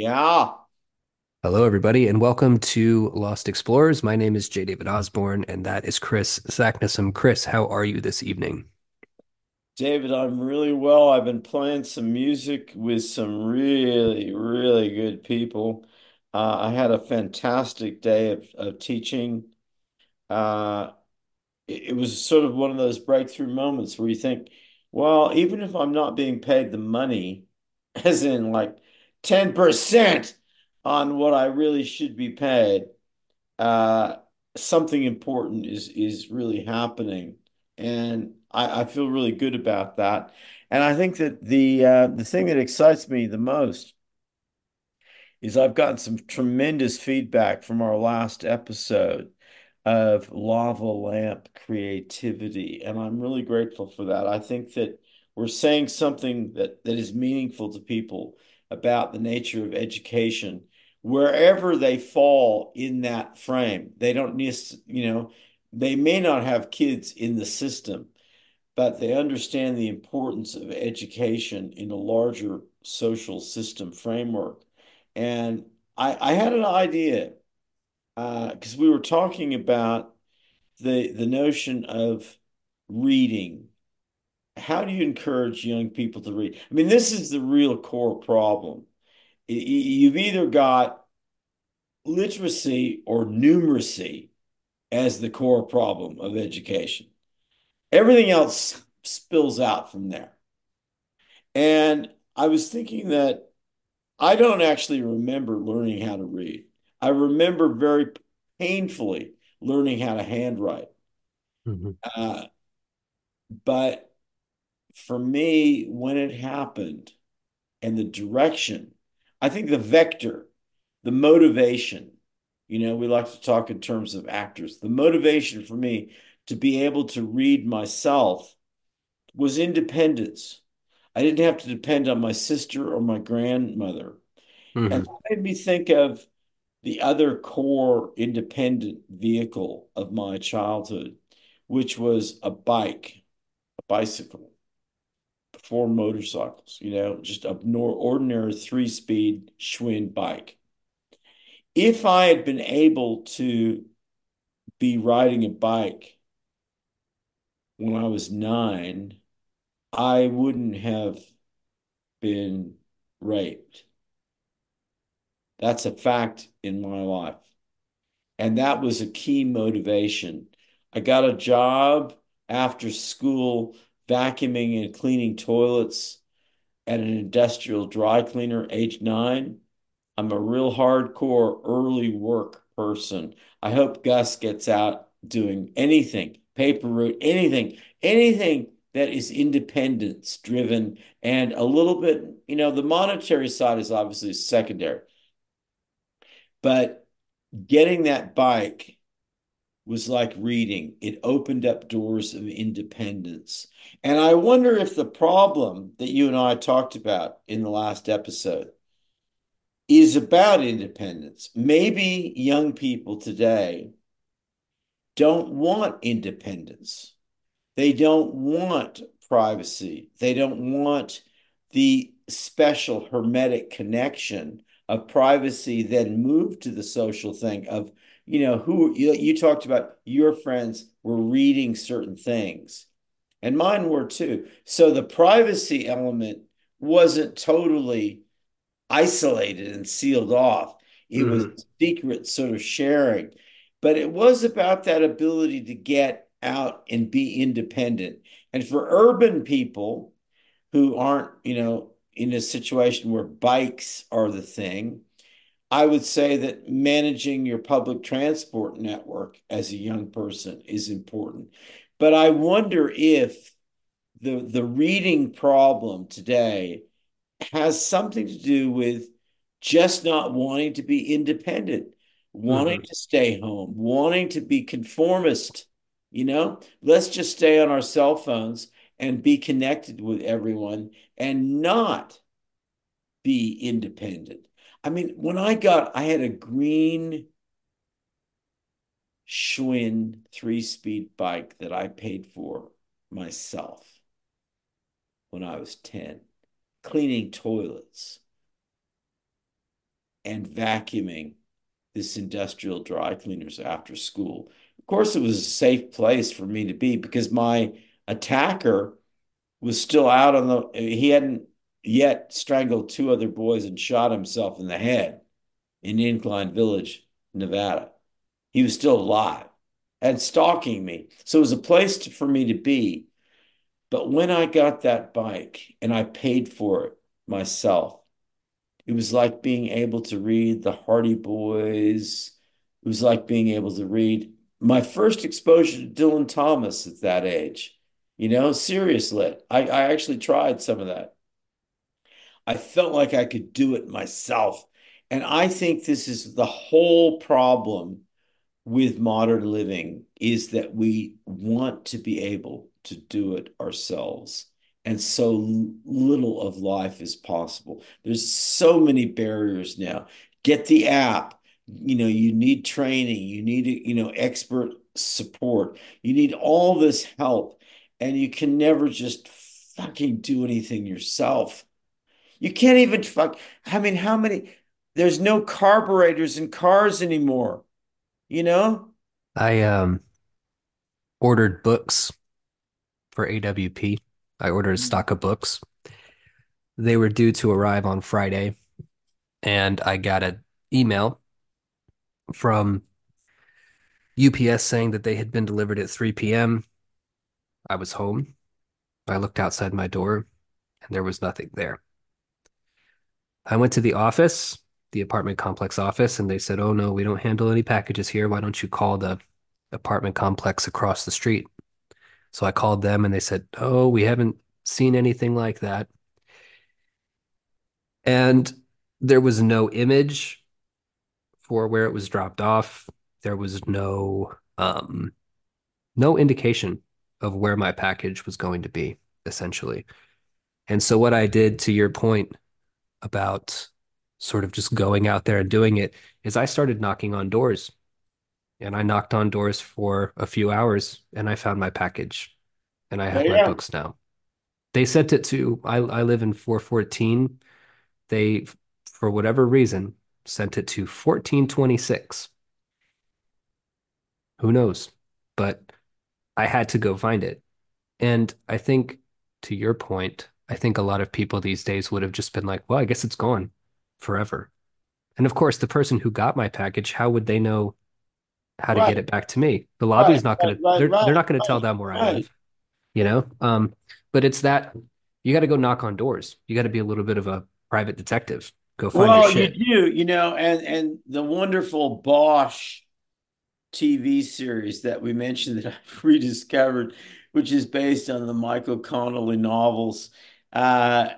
Yeah. Hello, everybody, and welcome to Lost Explorers. My name is J. David Osborne, and that is Chris Zachnason. Chris, how are you this evening? David, I'm really well. I've been playing some music with some really, really good people. Uh, I had a fantastic day of, of teaching. Uh, it, it was sort of one of those breakthrough moments where you think, well, even if I'm not being paid the money, as in like 10% on what I really should be paid, uh, something important is is really happening, and I, I feel really good about that. And I think that the uh, the thing that excites me the most is I've gotten some tremendous feedback from our last episode of lava lamp creativity, and I'm really grateful for that. I think that we're saying something that that is meaningful to people about the nature of education wherever they fall in that frame. They don't need, you know, they may not have kids in the system, but they understand the importance of education in a larger social system framework. And I, I had an idea because uh, we were talking about the the notion of reading. How do you encourage young people to read? I mean, this is the real core problem. You've either got literacy or numeracy as the core problem of education. Everything else spills out from there. And I was thinking that I don't actually remember learning how to read. I remember very painfully learning how to handwrite. Mm-hmm. Uh, but for me, when it happened and the direction, I think the vector, the motivation, you know, we like to talk in terms of actors. The motivation for me to be able to read myself was independence. I didn't have to depend on my sister or my grandmother. Mm-hmm. And that made me think of the other core independent vehicle of my childhood, which was a bike, a bicycle, four motorcycles, you know, just a ordinary three speed Schwinn bike. If I had been able to be riding a bike when I was nine, I wouldn't have been raped. That's a fact in my life. And that was a key motivation. I got a job after school vacuuming and cleaning toilets at an industrial dry cleaner age nine. I'm a real hardcore early work person. I hope Gus gets out doing anything, paper route, anything, anything that is independence driven and a little bit, you know, the monetary side is obviously secondary. But getting that bike was like reading. It opened up doors of independence. And I wonder if the problem that you and I talked about in the last episode is about independence. Maybe young people today don't want independence. They don't want privacy. They don't want the special hermetic connection of privacy, then move to the social thing of, you know, who you, you talked about your friends were reading certain things, and mine were too. So the privacy element wasn't totally isolated and sealed off. It mm-hmm. was secret sort of sharing, but it was about that ability to get out and be independent. And for urban people who aren't, you know, in a situation where bikes are the thing, I would say that managing your public transport network as a young person is important. But I wonder if the the reading problem today has something to do with just not wanting to be independent, wanting mm-hmm. to stay home, wanting to be conformist. You know, let's just stay on our cell phones and be connected with everyone and not be independent. I mean, when I got, I had a green Schwinn three speed bike that I paid for myself when I was 10 cleaning toilets. and vacuuming this industrial dry cleaners after school. Of course, it was a safe place for me to be because my attacker was still out on the, he hadn't yet strangled two other boys and shot himself in the head in Incline Village, Nevada. He was still alive and stalking me. So it was a place to, for me to be. But when I got that bike and I paid for it myself, it was like being able to read the Hardy Boys. It was like being able to read my first exposure to Dylan Thomas at that age. You know, serious lit. I, I actually tried some of that. I felt like I could do it myself. And I think this is the whole problem with modern living is that we want to be able to do it ourselves. And so little of life is possible. There's so many barriers now. Get the app. You know, you need training, you need, you know, expert support. You need all this help. And you can never just fucking do anything yourself. You can't even fuck. I mean, how many? There's no carburetors in cars anymore. You know? I um ordered books for AWP. I ordered a stock of books. They were due to arrive on Friday, and I got an email from UPS saying that they had been delivered at 3 p.m. I was home. I looked outside my door, and there was nothing there. I went to the office, the apartment complex office, and they said, Oh, no, we don't handle any packages here. Why don't you call the apartment complex across the street? So I called them and they said, Oh, we haven't seen anything like that. And there was no image for where it was dropped off. There was no um, no indication of where my package was going to be, essentially. And so what I did to your point about sort of just going out there and doing it is I started knocking on doors. And I knocked on doors for a few hours and I found my package and I have my Yeah. books now. They sent it to I I live in 414. They for whatever reason sent it to 1426. Who knows? But I had to go find it. And I think to your point, I think a lot of people these days would have just been like, well, I guess it's gone forever. And of course, the person who got my package, how would they know how to Right, get it back to me? The right, lobby's not right, going to, they're, they're not going to tell right, them where I right. live, you know? Um, but it's that you got to go knock on doors. You got to be a little bit of a private detective. Go find your Well, you do, you know, and and the wonderful Bosch TV series that we mentioned that I've rediscovered, which is based on the Michael Connelly novels. Uh,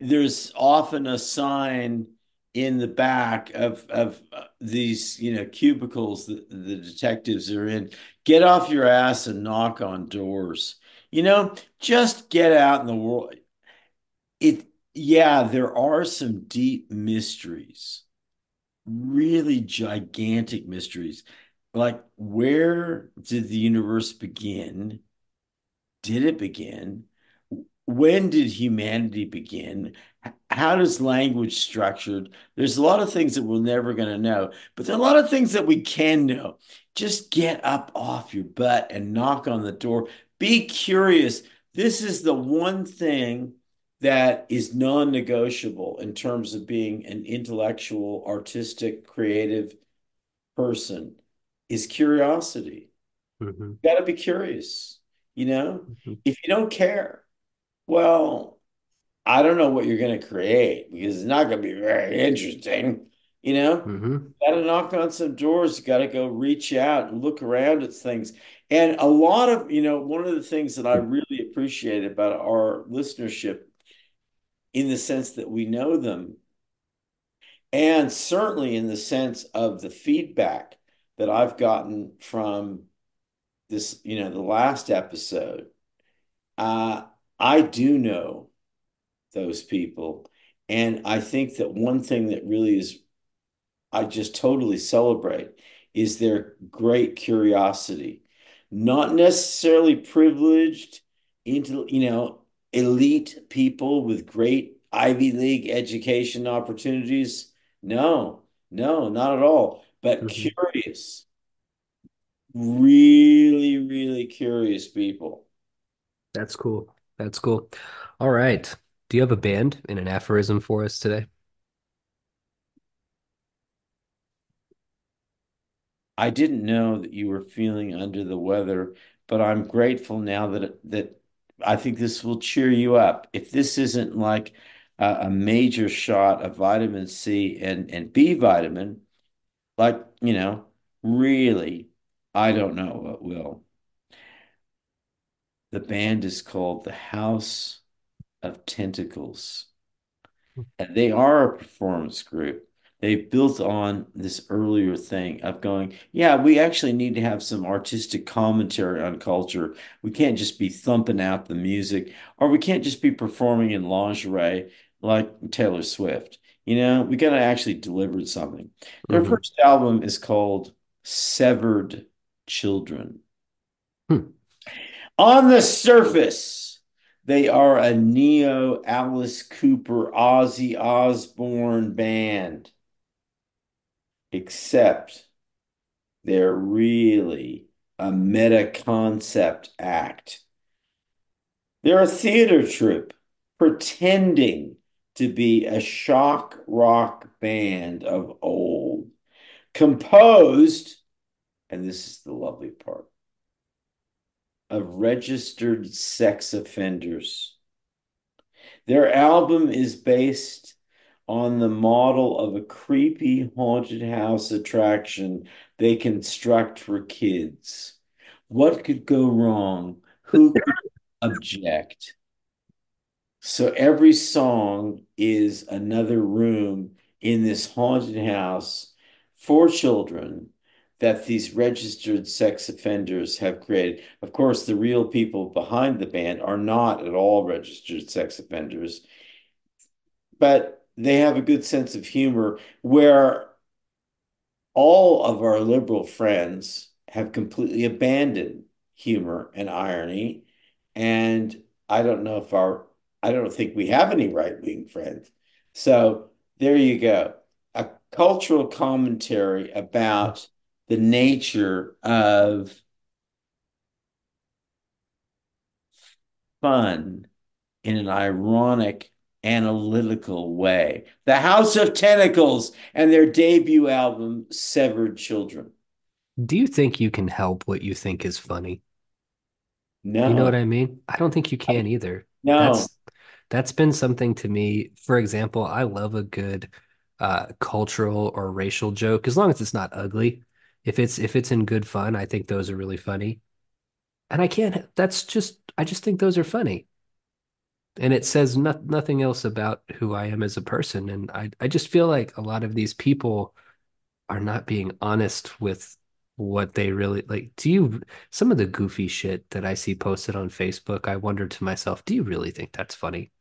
there's often a sign in the back of of uh, these, you know, cubicles that the detectives are in. Get off your ass and knock on doors. You know, just get out in the world. It, yeah, there are some deep mysteries, really gigantic mysteries. Like, where did the universe begin? Did it begin? When did humanity begin? How does language structured? There's a lot of things that we're never going to know, but there are a lot of things that we can know. Just get up off your butt and knock on the door. Be curious. This is the one thing that is non-negotiable in terms of being an intellectual, artistic, creative person is curiosity. hmm You got to be curious, you know? hmm If you don't care, well, I don't know what you're going to create because it's not going to be very interesting. You know, hmm got to knock on some doors, got to go reach out and look around at things. And a lot of, you know, one of the things that I really appreciate about our listenership in the sense that we know them, and certainly in the sense of the feedback that I've gotten from this, you know, the last episode, uh, I do know those people. And I think that one thing that really is, I just totally celebrate is their great curiosity. Not necessarily privileged into, you know, elite people with great Ivy League education opportunities. No, no, not at all. But hmm curious, really, really curious people. That's cool. That's cool. All right. Do you have a band and an aphorism for us today? I didn't know that you were feeling under the weather, but I'm grateful now that that I think this will cheer you up. If this isn't like a, a major shot of vitamin C and and B vitamin, like, you know, really, I don't know what will. The band is called The House of Tentacles. And they are a performance group. They've built on this earlier thing of going, yeah, we actually need to have some artistic commentary on culture. We can't just be thumping out the music, or we can't just be performing in lingerie like Taylor Swift. You know, we got to actually deliver something. Their hmm first album is called Severed Children. Hmm. On the surface, they are a neo Alice Cooper, Ozzy Osbourne band, except they're really a meta concept act. They're a theater troupe pretending to be a shock rock band of old, composed, and this is the lovely part, of registered sex offenders. Their album is based on the model of a creepy haunted house attraction they construct for kids. What could go wrong? Who could object? So every song is another room in this haunted house for children that these registered sex offenders have created. Of course, the real people behind the band are not at all registered sex offenders, but they have a good sense of humor where all of our liberal friends have completely abandoned humor and irony. And I don't know if our, I don't think we have any right-wing friends. So there you go. A cultural commentary about the nature of fun in an ironic, analytical way. The House of Tentacles and their debut album, Severed Children. Do you think you can help what you think is funny? No. You know what I mean? I don't think you can either. no. That's that's been something to me. For example, I love a good uh cultural or racial joke as long as it's not ugly. If it's if it's in good fun, I think those are really funny. And I can't that's just I just think those are funny. And it says no, nothing else about who I am as a person. And I, I just feel like a lot of these people are not being honest with what they really like. Do you, some of the goofy shit that I see posted on Facebook, I wonder to myself, do you really think that's funny?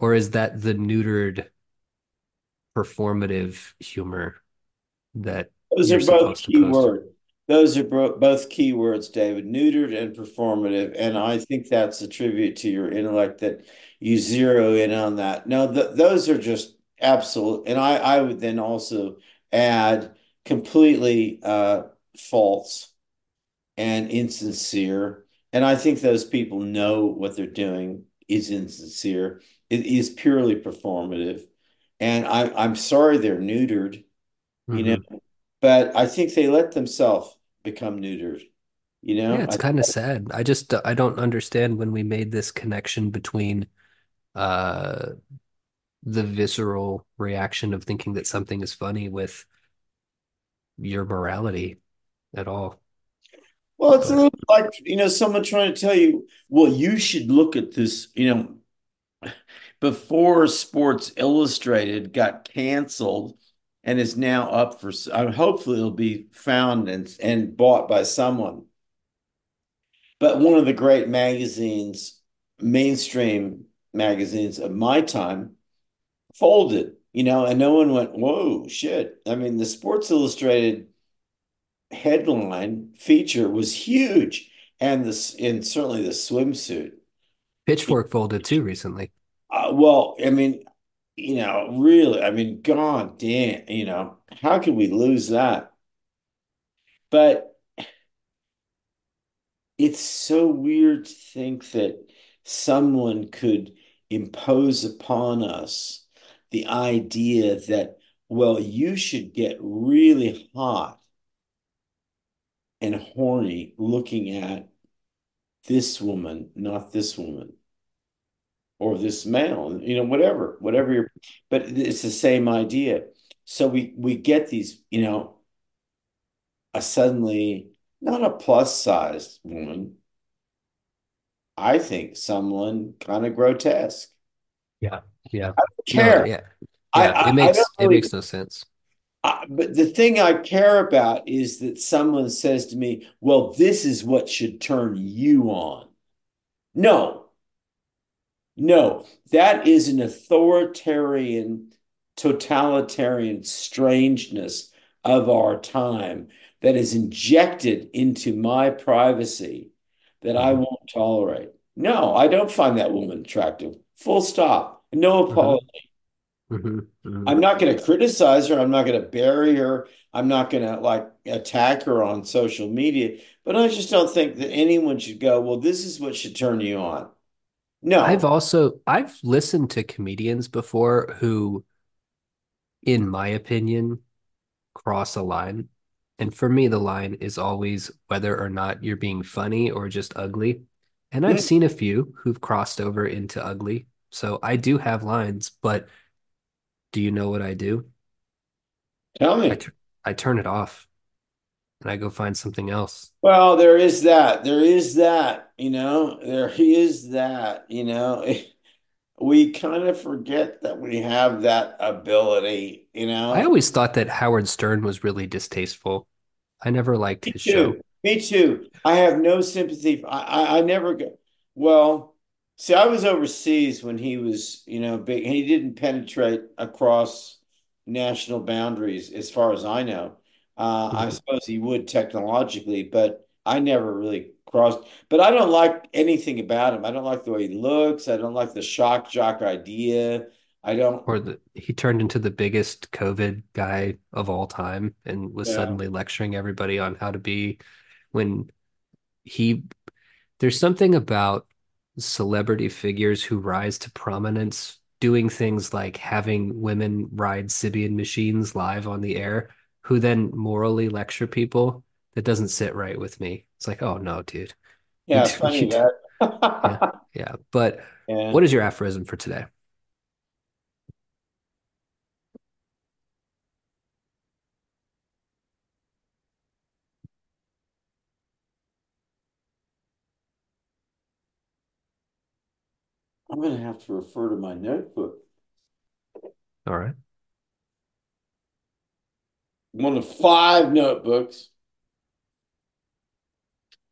Or is that the neutered performative humor that Those you're both key words. Those are bro- both key words, David, neutered and performative. And I think that's a tribute to your intellect that you zero in on that. No, th those are just absolute. And I, I would then also add completely uh, false and insincere. And I think those people know what they're doing is insincere. It is purely performative. And I, I'm sorry they're neutered, you know, but I think they let themselves become neutered, you Yeah, know? it's kind of sad. I just I don't understand when we made this connection between uh the visceral reaction of thinking that something is funny with your morality at all. well, it's a little like, you know, someone trying to tell you, well, you should look at this, you know, before Sports Illustrated got canceled and is now up for, uh, hopefully it'll be found and, and bought by someone. But one of the great magazines, mainstream magazines of my time, folded, you know, and no one went, whoa, shit. I mean, the Sports Illustrated headline feature was huge. And this, and certainly the swimsuit. Pitchfork folded too recently. Uh, well, I mean, you know, really, I mean, God damn, you know, how could we lose that? But it's so weird to think that someone could impose upon us the idea that, well, you should get really hot and horny looking at this woman, not this woman, or this male, you know, whatever, whatever you're, but it's the same idea. So we we get these, you know, a suddenly not a plus sized woman, I think someone kind of grotesque. Yeah. Yeah. I don't No, care. yeah. I, Yeah. I, It makes it makes no sense. I, but the thing I care about is that someone says to me, well, this is what should turn you on. No, no, that is an authoritarian, totalitarian strangeness of our time that is injected into my privacy that I hmm won't tolerate. No, I don't find that woman attractive. Full stop. No hmm apology. hmm hmm I'm not going to criticize her. I'm not going to bury her. I'm not going to like attack her on social media. But I just don't think that anyone should go, well, this is what should turn you on. I've also I've listened to comedians before who, in my opinion, cross a line. And for me, the line is always whether or not you're being funny or just ugly. And I've Hmm. seen a few who've crossed over into ugly. So I do have lines, but do you know what I do? Tell I me. I turn it off and I go find something else. Well, there is that. There is that, you know, there is that, you know. We kind of forget that we have that ability, you know. I always thought that Howard Stern was really distasteful. I never liked Me his show. Me too. I have no sympathy. I, I, I never go. Well, see, I was overseas when he was, you know, big. He didn't penetrate across national boundaries, as far as I know. Uh, I Mhm. suppose he would technologically, but I never really crossed. But I don't like anything about him. I don't like the way he looks. I don't like the shock jock idea. I don't. Or the he turned into the biggest COVID guy of all time and was Yeah. suddenly lecturing everybody on how to be when he there's something about celebrity figures who rise to prominence doing things like having women ride Sybian machines live on the air who then morally lecture people that doesn't sit right with me. It's like, oh no, dude. Yeah. you Funny do, yeah, yeah. But Yeah. what is your aphorism for today? I'm going to have to refer to my notebook. All right. One of five notebooks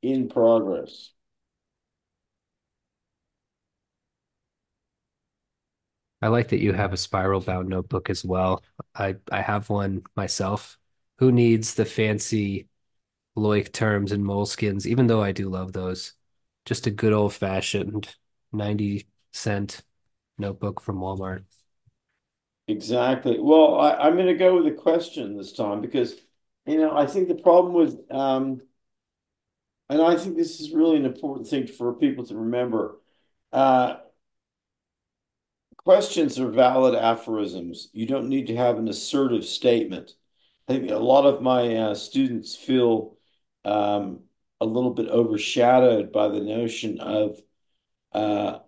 in progress. I like that you have a spiral bound notebook as well. I I have one myself. Who needs the fancy Leuchtturms and moleskins, even though I do love those. Just a good old fashioned 90 cent notebook from Walmart. Exactly. Well, I, I'm going to go with a question this time because, you know, I think the problem with, um, and I think this is really an important thing for people to remember. Uh, questions are valid aphorisms. You don't need to have an assertive statement. I think a lot of my uh, students feel um, a little bit overshadowed by the notion of uh,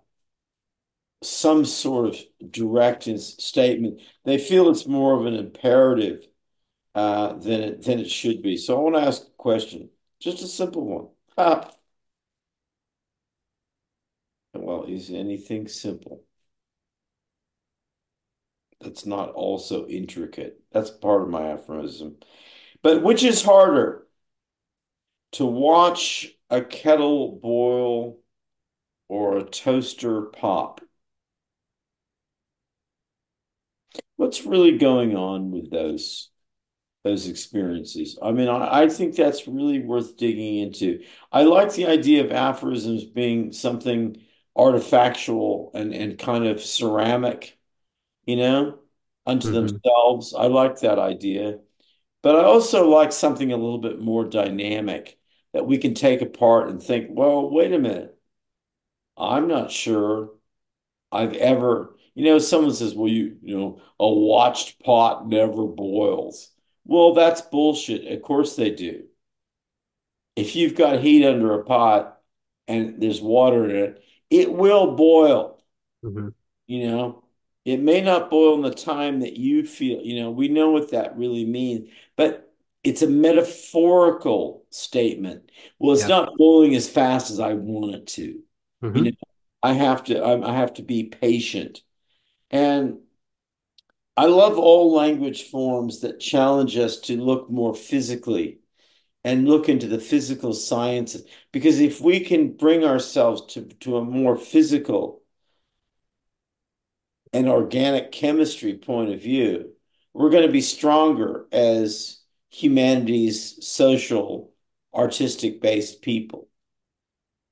some sort of direct statement. They feel it's more of an imperative uh, than it than it should be. So I want to ask a question, just a simple one. Well, is anything simple that's not also intricate? That's part of my aphorism. But which is harder, to watch a kettle boil or a toaster pop? What's really going on with those? those experiences. I mean, I, I think that's really worth digging into. I like the idea of aphorisms being something artifactual and, and kind of ceramic. you know, unto hmm themselves. I like that idea. But I also like something a little bit more dynamic that we can take apart and think, well, wait a minute. I'm not sure I've ever, you know, someone says, well, you, you know, a watched pot never boils. Well, that's bullshit. Of course they do. If you've got heat under a pot and there's water in it, it will boil. hmm You know, it may not boil in the time that you feel, you know, we know what that really means, but it's a metaphorical statement. Well, it's Yeah. not boiling as fast as I want it to. You know, I have to, I have to be patient. And I love all language forms that challenge us to look more physically and look into the physical sciences. Because if we can bring ourselves to, to a more physical and organic chemistry point of view, we're going to be stronger as humanities, social, artistic based people.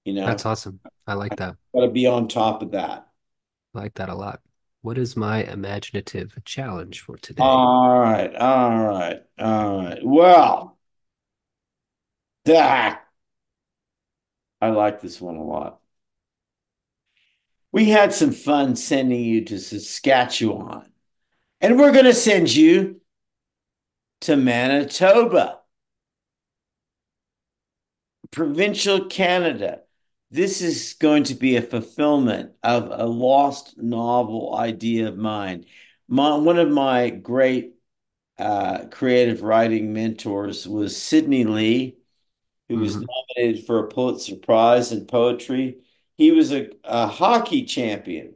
You know, That's awesome. I like that. got to be on top of that. I like that a lot. What is my imaginative challenge for today? All right, all right, all right. Well, that I like this one a lot. We had some fun sending you to Saskatchewan, and we're going to send you to Manitoba. provincial Canada. This is going to be a fulfillment of a lost novel idea of mine. My, one of my great uh, creative writing mentors was Sidney Lee, who was hmm nominated for a Pulitzer Prize in poetry. He was a, a hockey champion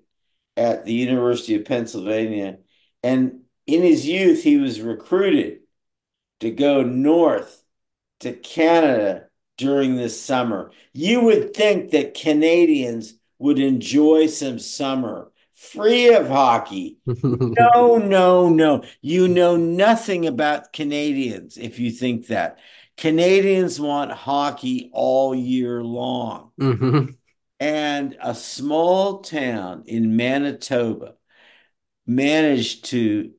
at the University of Pennsylvania. And in his youth, he was recruited to go north to Canada during this summer. You would think that Canadians would enjoy some summer free of hockey. No, no, no. You know nothing about Canadians if you think that. Canadians want hockey all year long. hmm And a small town in Manitoba managed to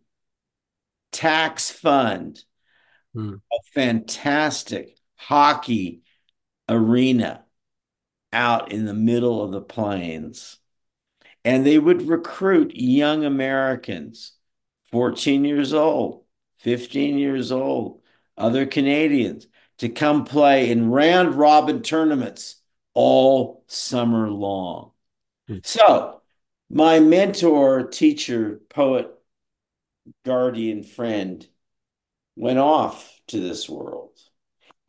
tax fund a fantastic hockey arena out in the middle of the plains. And they would recruit young Americans, 14 years old, 15 years old, other Canadians to come play in round robin tournaments all summer long. Hmm. So, my mentor, teacher, poet, guardian friend went off to this world.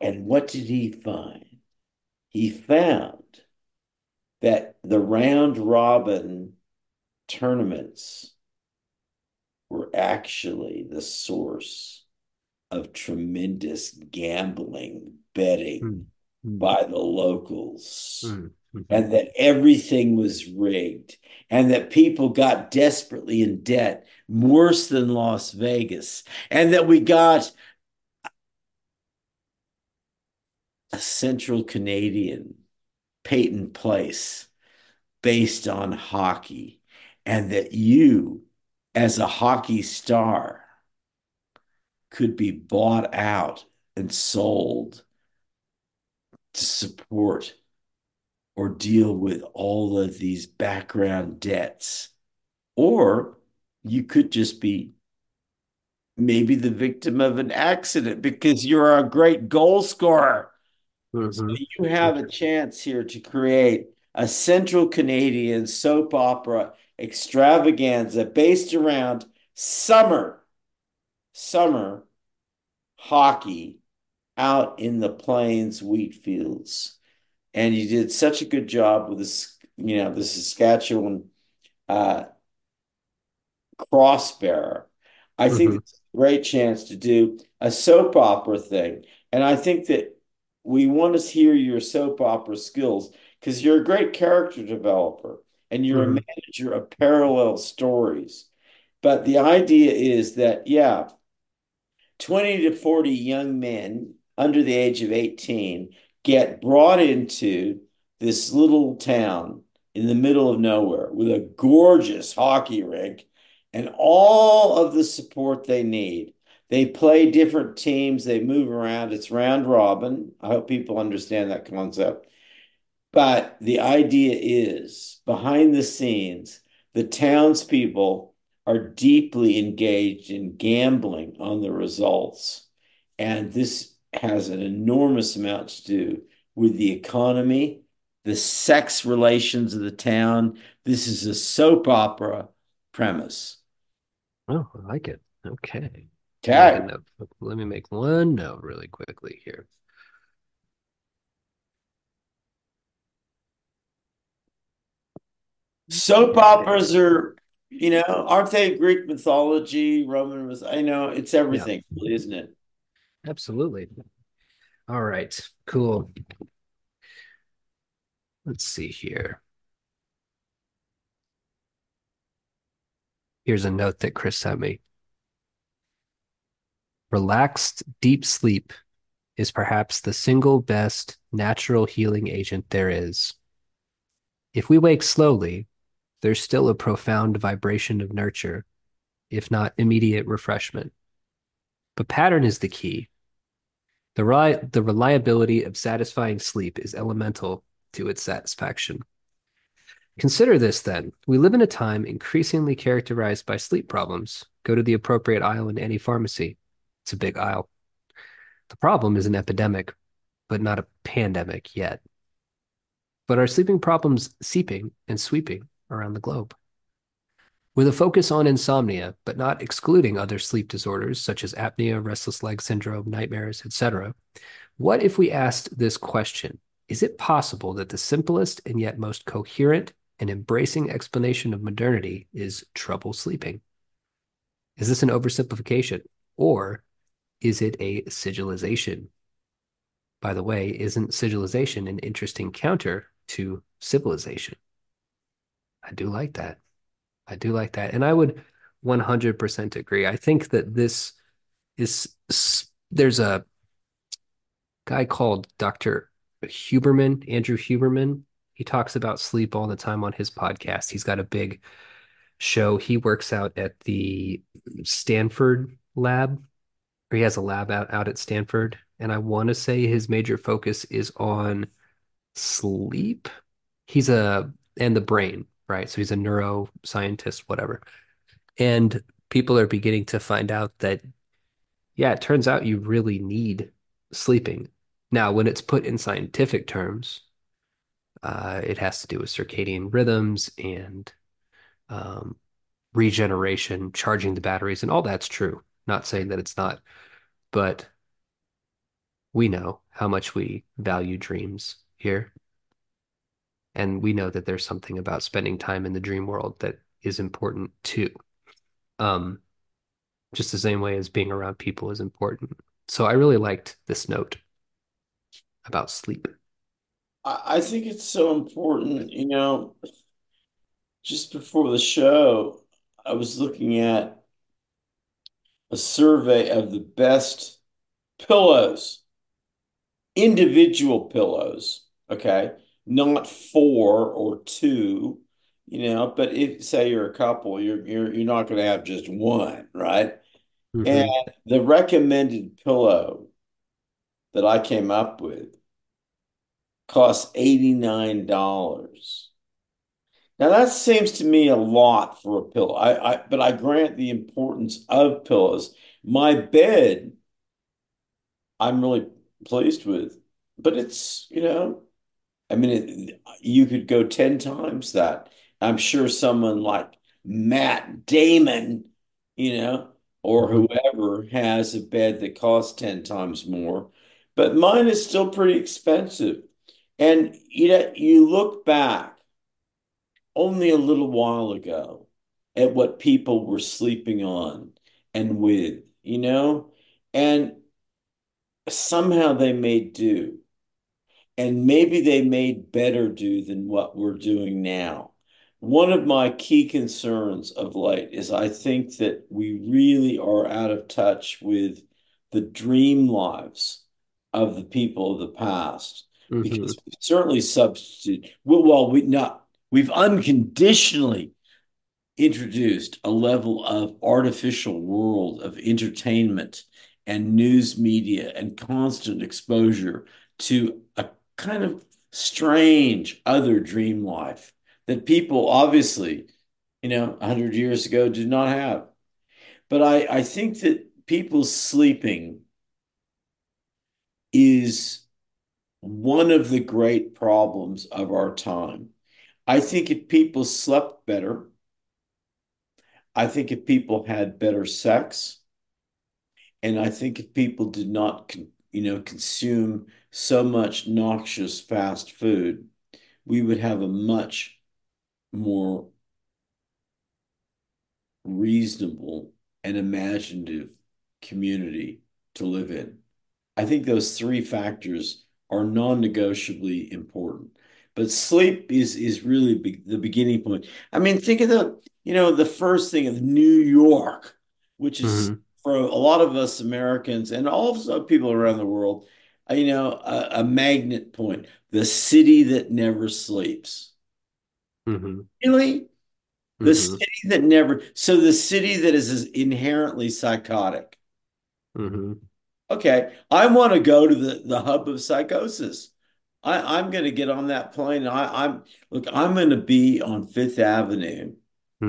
And what did he find? He found that the round robin tournaments were actually the source of tremendous gambling, betting hmm. Hmm. by the locals, hmm. and that everything was rigged, and that people got desperately in debt, worse than Las Vegas, and that we got a central Canadian Peyton Place based on hockey, and that you, as a hockey star, could be bought out and sold to support or deal with all of these background debts. Or you could just be maybe the victim of an accident because you're a great goal scorer. So hmm you have a chance here to create a central Canadian soap opera extravaganza based around summer, summer hockey out in the plains wheat fields. And you did such a good job with this, you know, the Saskatchewan uh, cross bearer. I think hmm it's a great chance to do a soap opera thing. And I think that we want to hear your soap opera skills because you're a great character developer and you're a hmm manager of parallel stories. But the idea is that, yeah, 20 to 40 young men under the age of 18 get brought into this little town in the middle of nowhere with a gorgeous hockey rink and all of the support they need. They play different teams, they move around. It's round robin. I hope people understand that concept. But the idea is behind the scenes, the townspeople are deeply engaged in gambling on the results. And this has an enormous amount to do with the economy, the sex relations of the town. This is a soap opera premise. Oh, I like it. Okay. Okay. Let me make one note really quickly here. Soap operas are, you know, aren't they Greek mythology, Roman myth? I know it's Yeah, everything, isn't it? absolutely. All right, cool. Let's see here. Here's a note that Chris sent me. Relaxed, deep sleep is perhaps the single best natural healing agent there is. If we wake slowly, there's still a profound vibration of nurture, if not immediate refreshment. But pattern is the key. The, the reliability of satisfying sleep is elemental to its satisfaction. Consider this then. We live in a time increasingly characterized by sleep problems. Go to the appropriate aisle in any pharmacy. It's a big aisle. The problem is an epidemic, but not a pandemic yet. But are sleeping problems seeping and sweeping around the globe? With a focus on insomnia, but not excluding other sleep disorders such as apnea, restless leg syndrome, nightmares, etc., what if we asked this question? Is it possible that the simplest and yet most coherent and embracing explanation of modernity is trouble sleeping? Is this an oversimplification? Or is it a sigilization? By the way, isn't sigilization an interesting counter to civilization? I do like that. I do like that. And I would 100% agree. I think that this is, there's a guy called Dr. Huberman, Andrew Huberman. He talks about sleep all the time on his podcast. He's got a big show. He works out at the Stanford lab, or he has a lab out, out at Stanford. And I want to say his major focus is on sleep. He's a, and the brain, right? So he's a neuroscientist, whatever. And people are beginning to find out that, yeah, it turns out you really need sleeping. Now, when it's put in scientific terms, uh, it has to do with circadian rhythms and um, regeneration, charging the batteries, and all that's true. Not saying that it's not, but we know how much we value dreams here. And we know that there's something about spending time in the dream world that is important too. Um, just the same way as being around people is important. So I really liked this note about sleep. I, think it's so important, you know, just before the show, I was looking at a survey of the best pillows, individual pillows, okay? Not four or two, you know, but if say you're a couple, you're you're you're not going to have just one, right? And Mm-hmm. the recommended pillow that I came up with costs $89. Now that seems to me a lot for a pillow. I, I but I grant the importance of pillows. My bed, I'm really pleased with, but it's, you know, I mean, it, you could go 10 times that. I'm sure someone like Matt Damon, you know, or Mm-hmm. whoever has a bed that costs 10 times more, but mine is still pretty expensive. And you know, you look back only a little while ago at what people were sleeping on and with, you know, and somehow they made do. And maybe they made better do than what we're doing now. One of my key concerns of late is I think that we really are out of touch with the dream lives of the people of the past Mm-hmm. because we certainly substitute well, well we not we've unconditionally introduced a level of artificial world of entertainment and news media and constant exposure to a kind of strange other dream life that people obviously, you know, 100 years ago did not have. But I, I think that people sleeping is one of the great problems of our time. I think if people slept better, I think if people had better sex, and I think if people did not, you know, consume so much noxious fast food, we would have a much more reasonable and imaginative community to live in. I think those three factors are non-negotiably important. But sleep is is really be the beginning point. I mean, think of the, you know, the first thing of New York, which is hmm for a lot of us Americans and also people around the world, uh, you know, a, a magnet point, the city that never sleeps. hmm Really? The hmm city that never, so the city that is inherently psychotic. hmm Okay, I want to go to the, the hub of psychosis. I, I'm going to get on that plane. I, I'm look, I'm going to be on Fifth Avenue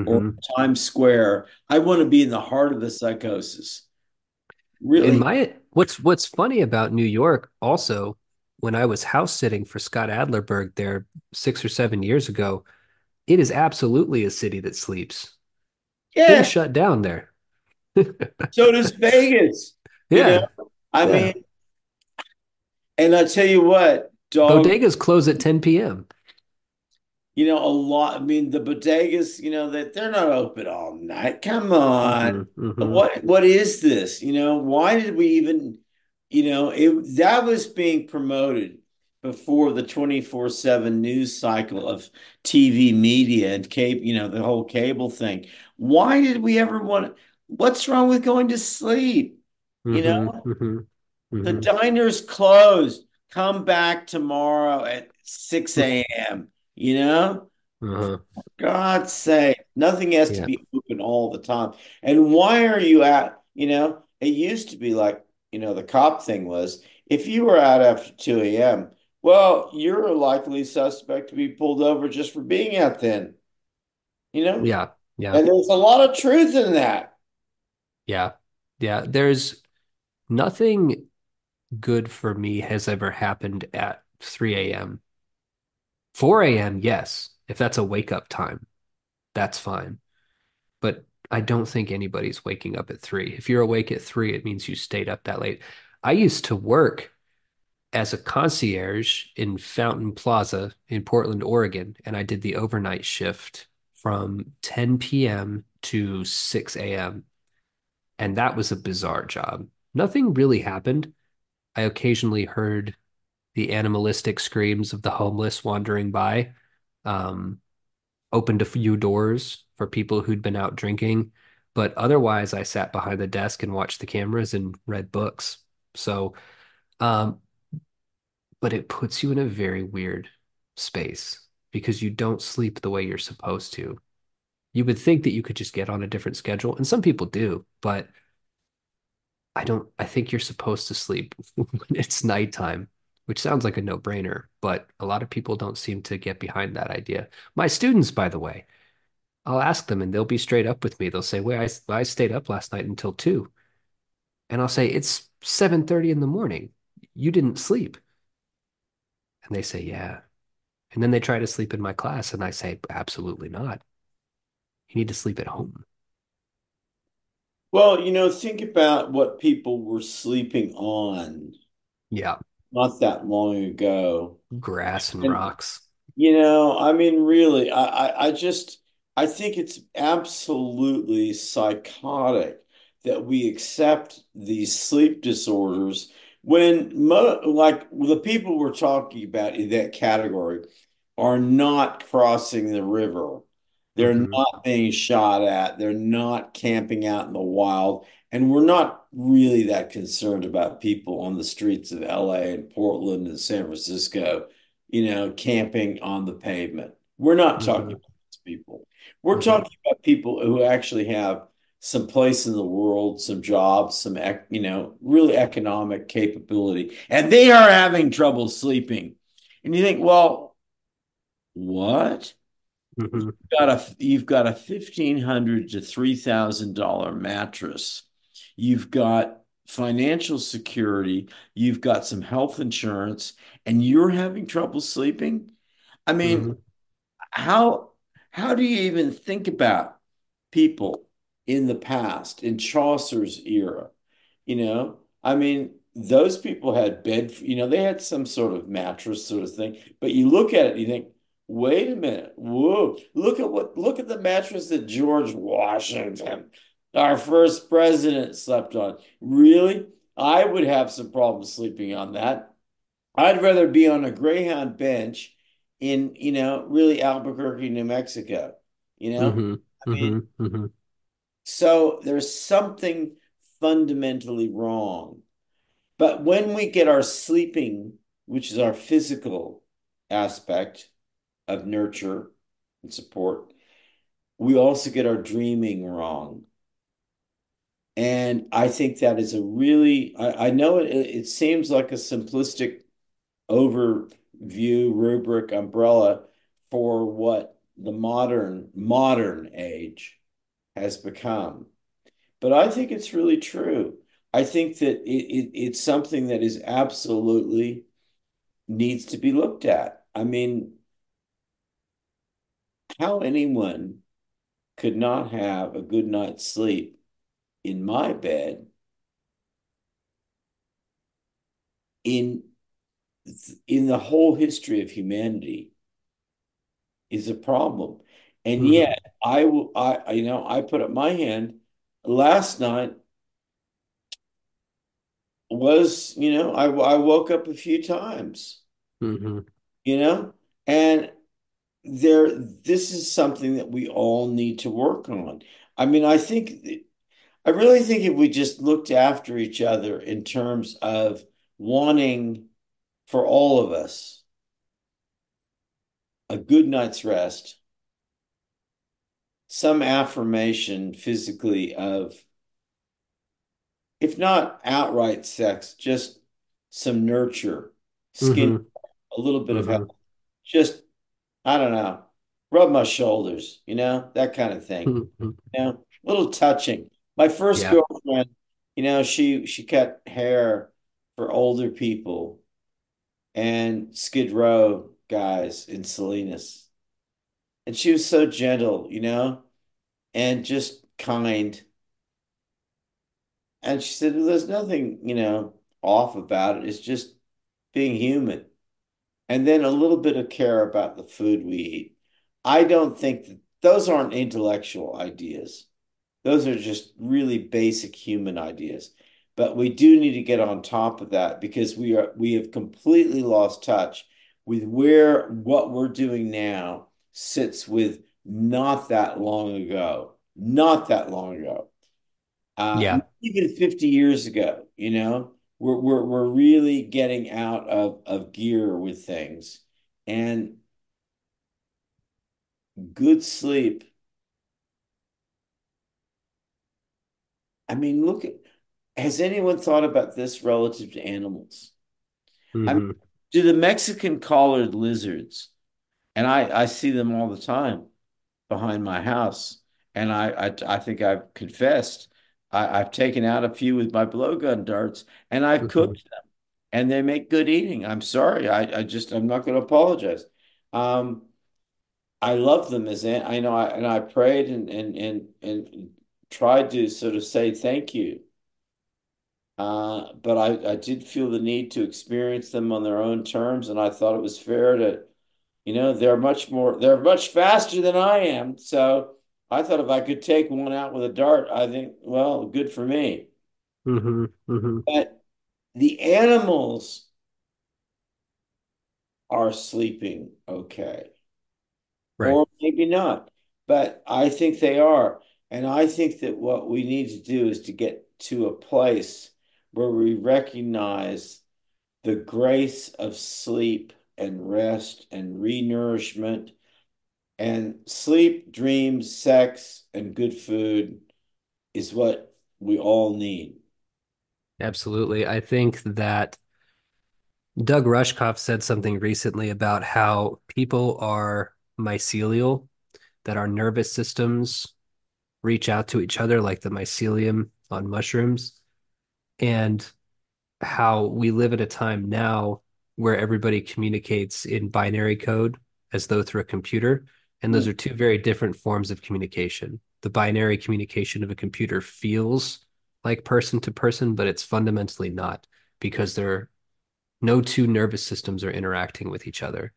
or hmm Times Square. I want to be in the heart of the psychosis. In Really? my what's what's funny about New York also, when I was house sitting for Scott Adlerberg there six or seven years ago, it is absolutely a city that sleeps. Things Yeah. shut down there. So does Vegas. You know, Yeah, I yeah. mean, and I tell you what, dog. Bodegas close at 10 p.m. You know, a lot. I mean, the bodegas, you know, that they're not open all night. Come on. hmm hmm What what is this? You know, why did we even, you know, it that was being promoted before the 24/7 news cycle of TV media and cable, you know, the whole cable thing. Why did we ever want what's wrong with going to sleep? You hmm know, hmm the hmm diner's closed. Come back tomorrow at 6 a.m. You know? Uh-huh. God's sake, nothing has to be open all the time. And why are you at, you know, it used to be like, you know, the cop thing was if you were out after 2 a.m., well, you're a likely suspect to be pulled over just for being out then, you know? Yeah. Yeah. And there's a lot of truth in that. Yeah. Yeah. There's nothing good for me has ever happened at 3 a.m. 4 a.m., yes. If that's a wake up time, that's fine. But I don't think anybody's waking up at 3. If you're awake at 3, it means you stayed up that late. I used to work as a concierge in Fountain Plaza in Portland, Oregon, and I did the overnight shift from 10 p.m. to 6 a.m. And that was a bizarre job. Nothing really happened. I occasionally heard the animalistic screams of the homeless wandering by, um, opened a few doors for people who'd been out drinking. But otherwise, I sat behind the desk and watched the cameras and read books. So, um, but it puts you in a very weird space because you don't sleep the way you're supposed to. You would think that you could just get on a different schedule, and some people do, but I don't, I think you're supposed to sleep when it's nighttime, which sounds like a no-brainer, but a lot of people don't seem to get behind that idea. My students, by the way, I'll ask them and they'll be straight up with me. They'll say, "Wait, I, I stayed up last night until 2." And I'll say, "It's 7:30 in the morning. You didn't sleep." And they say, "Yeah." And then they try to sleep in my class and I say, "Absolutely not. You need to sleep at home." Well, you know, think about what people were sleeping on Yeah, not that long ago. grass and And rocks. You know, I mean, really, I, I, I just, I think it's absolutely psychotic that we accept these sleep disorders when, mo like, the people we're talking about in that category are not crossing the river. They're hmm not being shot at. They're not camping out in the wild. And we're not really that concerned about people on the streets of LA and Portland and San Francisco you know, camping on the pavement. We're not talking hmm about these people. We're hmm talking about people who actually have some place in the world, some jobs, some, ec- you know, really economic capability, and they are having trouble sleeping. And you think, well, what? Hmm Got a you've got a fifteen hundred to three thousand dollar mattress. You've got financial security. You've got some health insurance, and you're having trouble sleeping. I mean, hmm how how do you even think about people in the past, in Chaucer's era? You know, I mean, those people had bed, you know, they had some sort of mattress sort of thing. But you look at it, you think, wait a minute, whoa, look at what look at the mattress that George Washington, our first president, slept on. Really? I would have some problems sleeping on that. I'd rather be on a Greyhound bench in, you know, really Albuquerque, New Mexico. You know, hmm I mean, hmm hmm so there's something fundamentally wrong. But when we get our sleeping, which is our physical aspect of nurture and support, we also get our dreaming wrong. And I think that is a really, I, I know it, it seems like a simplistic overview, rubric, umbrella for what the modern modern age has become. But I think it's really true. I think that it, it it's something that is absolutely needs to be looked at. I mean, how anyone could not have a good night's sleep in my bed in in the whole history of humanity is a problem. And hmm. yet I will I you know I put up my hand last night was you know I I woke up a few times. Hmm you know? And there this is something that we all need to work on. I mean I think I really think if we just looked after each other in terms of wanting for all of us a good night's rest some affirmation physically of, if not outright sex, just some nurture, skin, hmm a little bit of health, hmm just, I don't know, rub my shoulders, you know, that kind of thing. hmm You know, a little touching. My first Yeah. girlfriend, you know, she she cut hair for older people and Skid Row guys in Salinas. And she was so gentle, you know, and just kind. And she said, well, there's nothing, you know, off about it. It's just being human. And then a little bit of care about the food we eat. I don't think that those aren't intellectual ideas. Those are just really basic human ideas. But we do need to get on top of that because we are we have completely lost touch with where what we're doing now sits with not that long ago. Not that long ago uh, Yeah. even 50 years ago, you know, we're, we're, we're really getting out of, of gear with things. And good sleep, I mean, look at, has anyone thought about this relative to animals? I mean, hmm do the Mexican collared lizards, and I, I see them all the time behind my house, and I, I, I think I've confessed, I, I've taken out a few with my blowgun darts, and I've hmm cooked and they make good eating. I'm sorry. I, I just I'm not going to apologize. Um, I love them as I know I and I prayed and and and and tried to sort of say thank you. Uh, but I, I did feel the need to experience them on their own terms, and I thought it was fair to, you know, they're much more they're much faster than I am. So I thought if I could take one out with a dart, I think, well, good for me. hmm hmm But the animals are sleeping okay. Right. or maybe not. But I think they are. And I think that what we need to do is to get to a place where we recognize the grace of sleep and rest and renourishment And sleep, dreams, sex, and good food is what we all need. Absolutely. I think that Doug Rushkoff said something recently about how people are mycelial, that our nervous systems reach out to each other like the mycelium on mushrooms, and how we live at a time now where everybody communicates in binary code as though through a computer. And those Mm. are two very different forms of communication. The binary communication of a computer feels like person to person, but it's fundamentally not because there no two nervous systems are interacting with each other.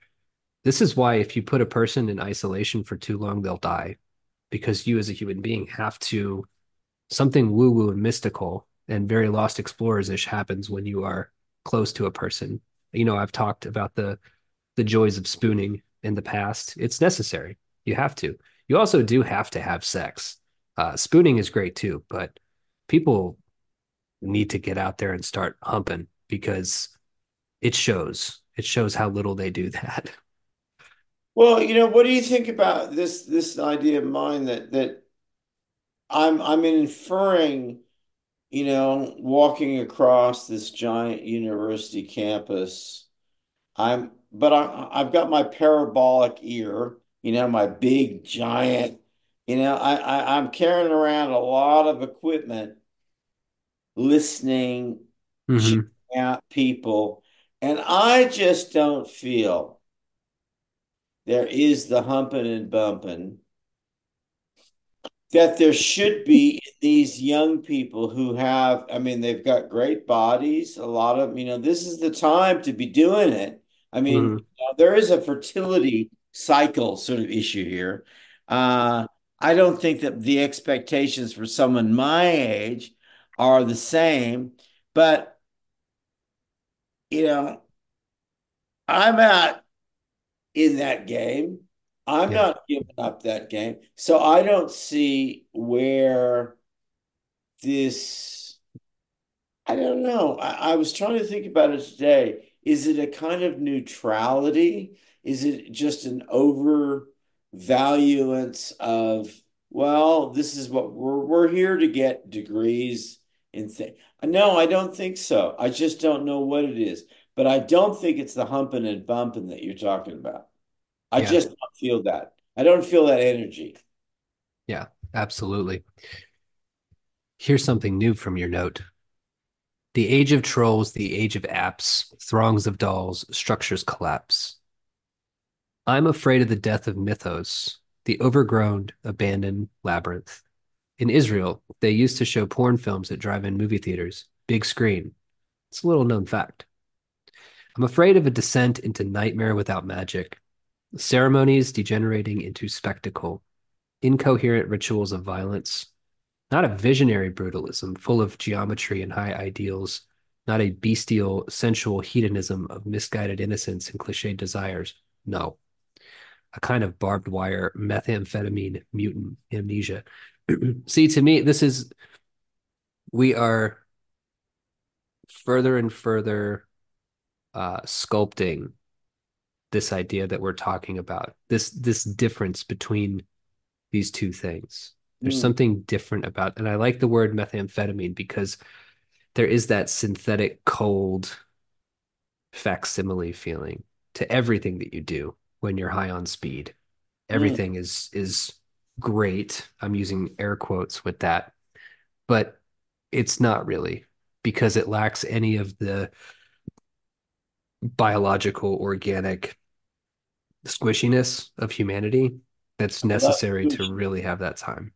This is why if you put a person in isolation for too long, they'll die because you as a human being have to something woo woo and mystical and very lost explorers ish happens when you are close to a person. You know, I've talked about the the joys of spooning in the past. It's necessary. You have to. You also do have to have sex. Uh, spooning is great too, but people need to get out there and start humping because it shows. It shows how little they do that. Well, you know, what do you think about this this idea of mine that that I'm I'm inferring, you know, walking across this giant university campus. I'm but I I've got my parabolic ear, you know, my big giant, you know, I, I I'm carrying around a lot of equipment, listening, Mm-hmm. out people, and I just don't feel there is the humping and bumping that there should be these young people who have, I mean, they've got great bodies. A lot of, you know, this is the time to be doing it. I mean, Mm-hmm. you know, there is a fertility cycle sort of issue here. Uh, I don't think that the expectations for someone my age are the same, but, you know, I'm out in that game. I'm Yeah. not giving up that game. So I don't see where this, I don't know. I, I was trying to think about it today. Is it a kind of neutrality? Is it just an overvaluance of, well, this is what we're we're here to get degrees in thing. No, I don't think so. I just don't know what it is. But I don't think it's the humping and bumping that you're talking about. I Yeah. just don't feel that. I don't feel that energy. Yeah. Absolutely. Here's something new from your note. The age of trolls, the age of apps, throngs of dolls, structures collapse. I'm afraid of the death of mythos, the overgrown, abandoned labyrinth. In Israel, they used to show porn films at drive-in movie theaters, big screen. It's a little known fact. I'm afraid of a descent into nightmare without magic, ceremonies degenerating into spectacle, incoherent rituals of violence, not a visionary brutalism full of geometry and high ideals, not a bestial, sensual hedonism of misguided innocence and cliched desires. No, a kind of barbed wire methamphetamine mutant amnesia. See, to me, this is we are further and further uh, sculpting this idea that we're talking about. This this difference between these two things. There's Mm, something different about, and I like the word methamphetamine because there is that synthetic cold facsimile feeling to everything that you do when you're high on speed. mm. Everything is is great. I'm using air quotes with that, but it's not really because it lacks any of the biological, organic squishiness of humanity that's necessary to really have that time.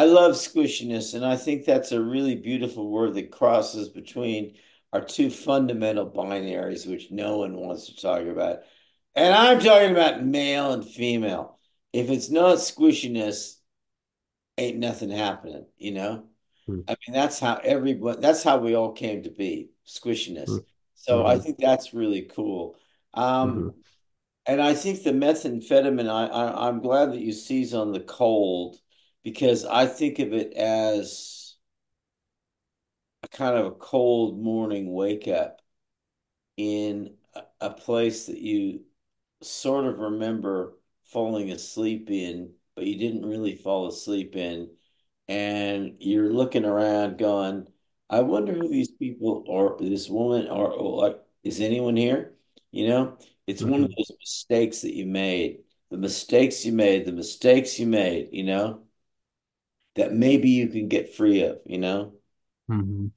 I love squishiness, and I think that's a really beautiful word that crosses between our two fundamental binaries, which no one wants to talk about. And I'm talking about male and female. If it's not squishiness, ain't nothing happening, you know? Mm-hmm. I mean, that's how everyone, that's how we all came to be, squishiness. So I Mm-hmm. think that's really cool. Mm-hmm. Um, and I think the methamphetamine, I, I I'm glad that you seize on the cold because I think of it as a kind of a cold morning wake up in a, place that you sort of remember falling asleep in, but you didn't really fall asleep in. And you're looking around going, I wonder who these people are, this woman, or, or like, is anyone here? You know, it's one of hmm those mistakes that you made, the mistakes you made, the mistakes you made, you know, that maybe you can get free of, you know? hmm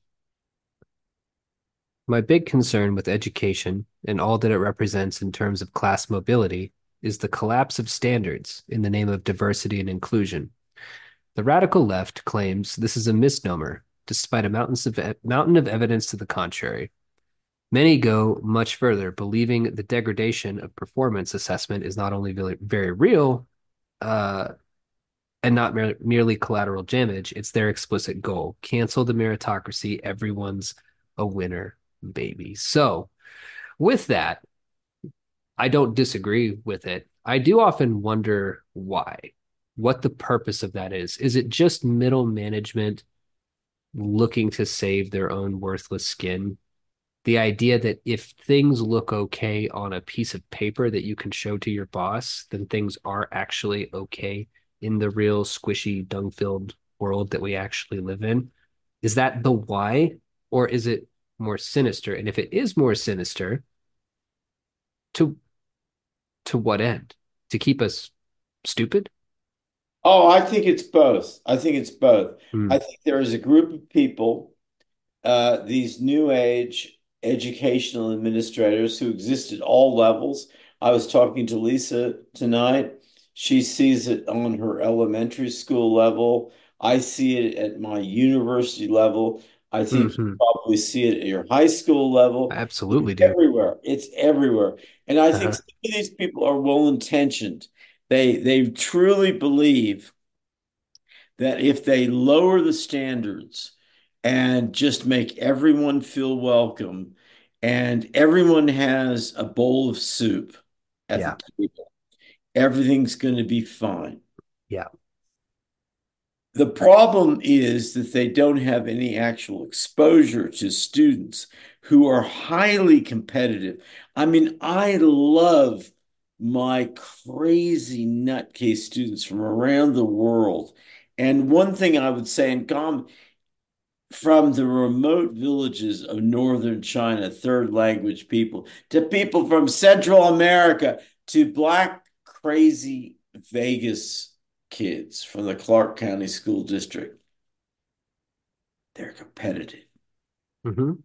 My big concern with education and all that it represents in terms of class mobility is the collapse of standards in the name of diversity and inclusion. The radical left claims this is a misnomer, despite a mountains of mountain of evidence to the contrary. Many go much further, believing the degradation of performance assessment is not only very, very real uh, and not mer- merely collateral damage, it's their explicit goal. Cancel the meritocracy. Everyone's a winner, baby. So, with that, I don't disagree with it. I do often wonder why, what the purpose of that is. Is it just middle management looking to save their own worthless skin? The idea that if things look okay on a piece of paper that you can show to your boss, then things are actually okay in the real squishy, dung filled world that we actually live in. Is that the why, or is it more sinister? And if it is more sinister, to to what end? To keep us stupid? Oh, I think it's both. I think it's both. Hmm. I think there is a group of people uh, these new age educational administrators who exist at all levels. I was talking to Lisa tonight. She sees it on her elementary school level. I see it at my university level. I think you hmm probably see it at your high school I level. It's absolutely do. everywhere. It's everywhere. And I think Uh-huh. some of these people are well intentioned. They they truly believe that if they lower the standards and just make everyone feel welcome and everyone has a bowl of soup at the table, everything's going to be fine. Yeah. The problem is that they don't have any actual exposure to students who are highly competitive. I mean, I love my crazy nutcase students from around the world. And one thing I would say, and Gom, from the remote villages of northern China, third language people, to people from Central America, to black crazy Vegas kids from the Clark County School District. They're competitive. hmm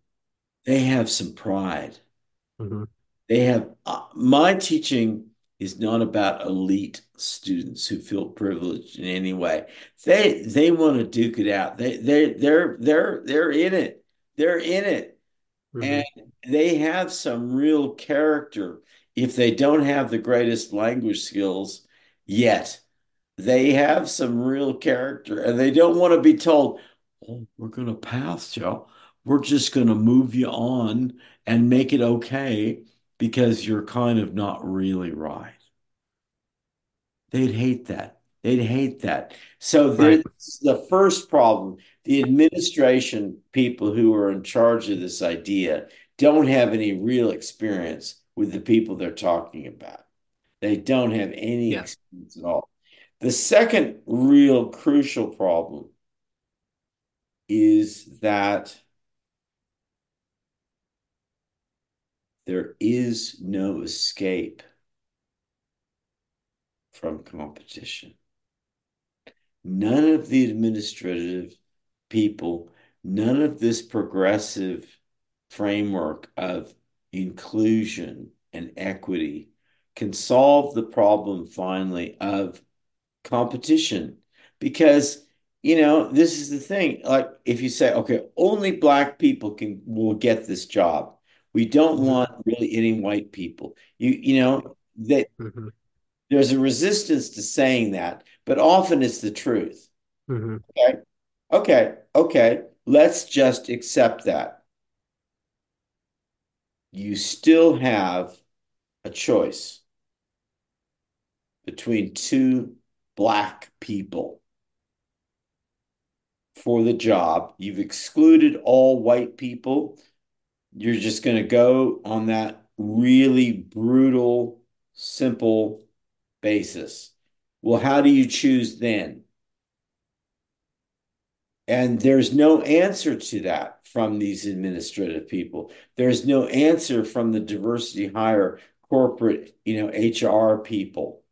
They have some pride. hmm They have uh, my teaching is not about elite students who feel privileged in any way. They they want to duke it out. They they they're they're they're in it. They're in it. hmm And they have some real character if they don't have the greatest language skills yet. They have some real character and they don't want to be told, oh, we're going to pass you. We're just going to move you on and make it okay because you're kind of not really right. They'd hate that. They'd hate that. So Right. there's the first problem. The administration people who are in charge of this idea don't have any real experience with the people they're talking about. They don't have any Yeah. experience at all. The second real crucial problem is that there is no escape from competition. None of the administrative people, none of this progressive framework of inclusion and equity can solve the problem finally of competition. Because you know this is the thing like if you say okay only black people can will get this job. We don't hmm want really any white people. You you know that hmm there's a resistance to saying that but often it's the truth. Hmm okay? Okay okay let's just accept that you still have a choice between two black people for the job. You've excluded all white people. You're just going to go on that really brutal, simple. basis. Well, how do you choose then? And there's no answer to that from these administrative people. There's no answer from the diversity hire corporate, you know, HR people.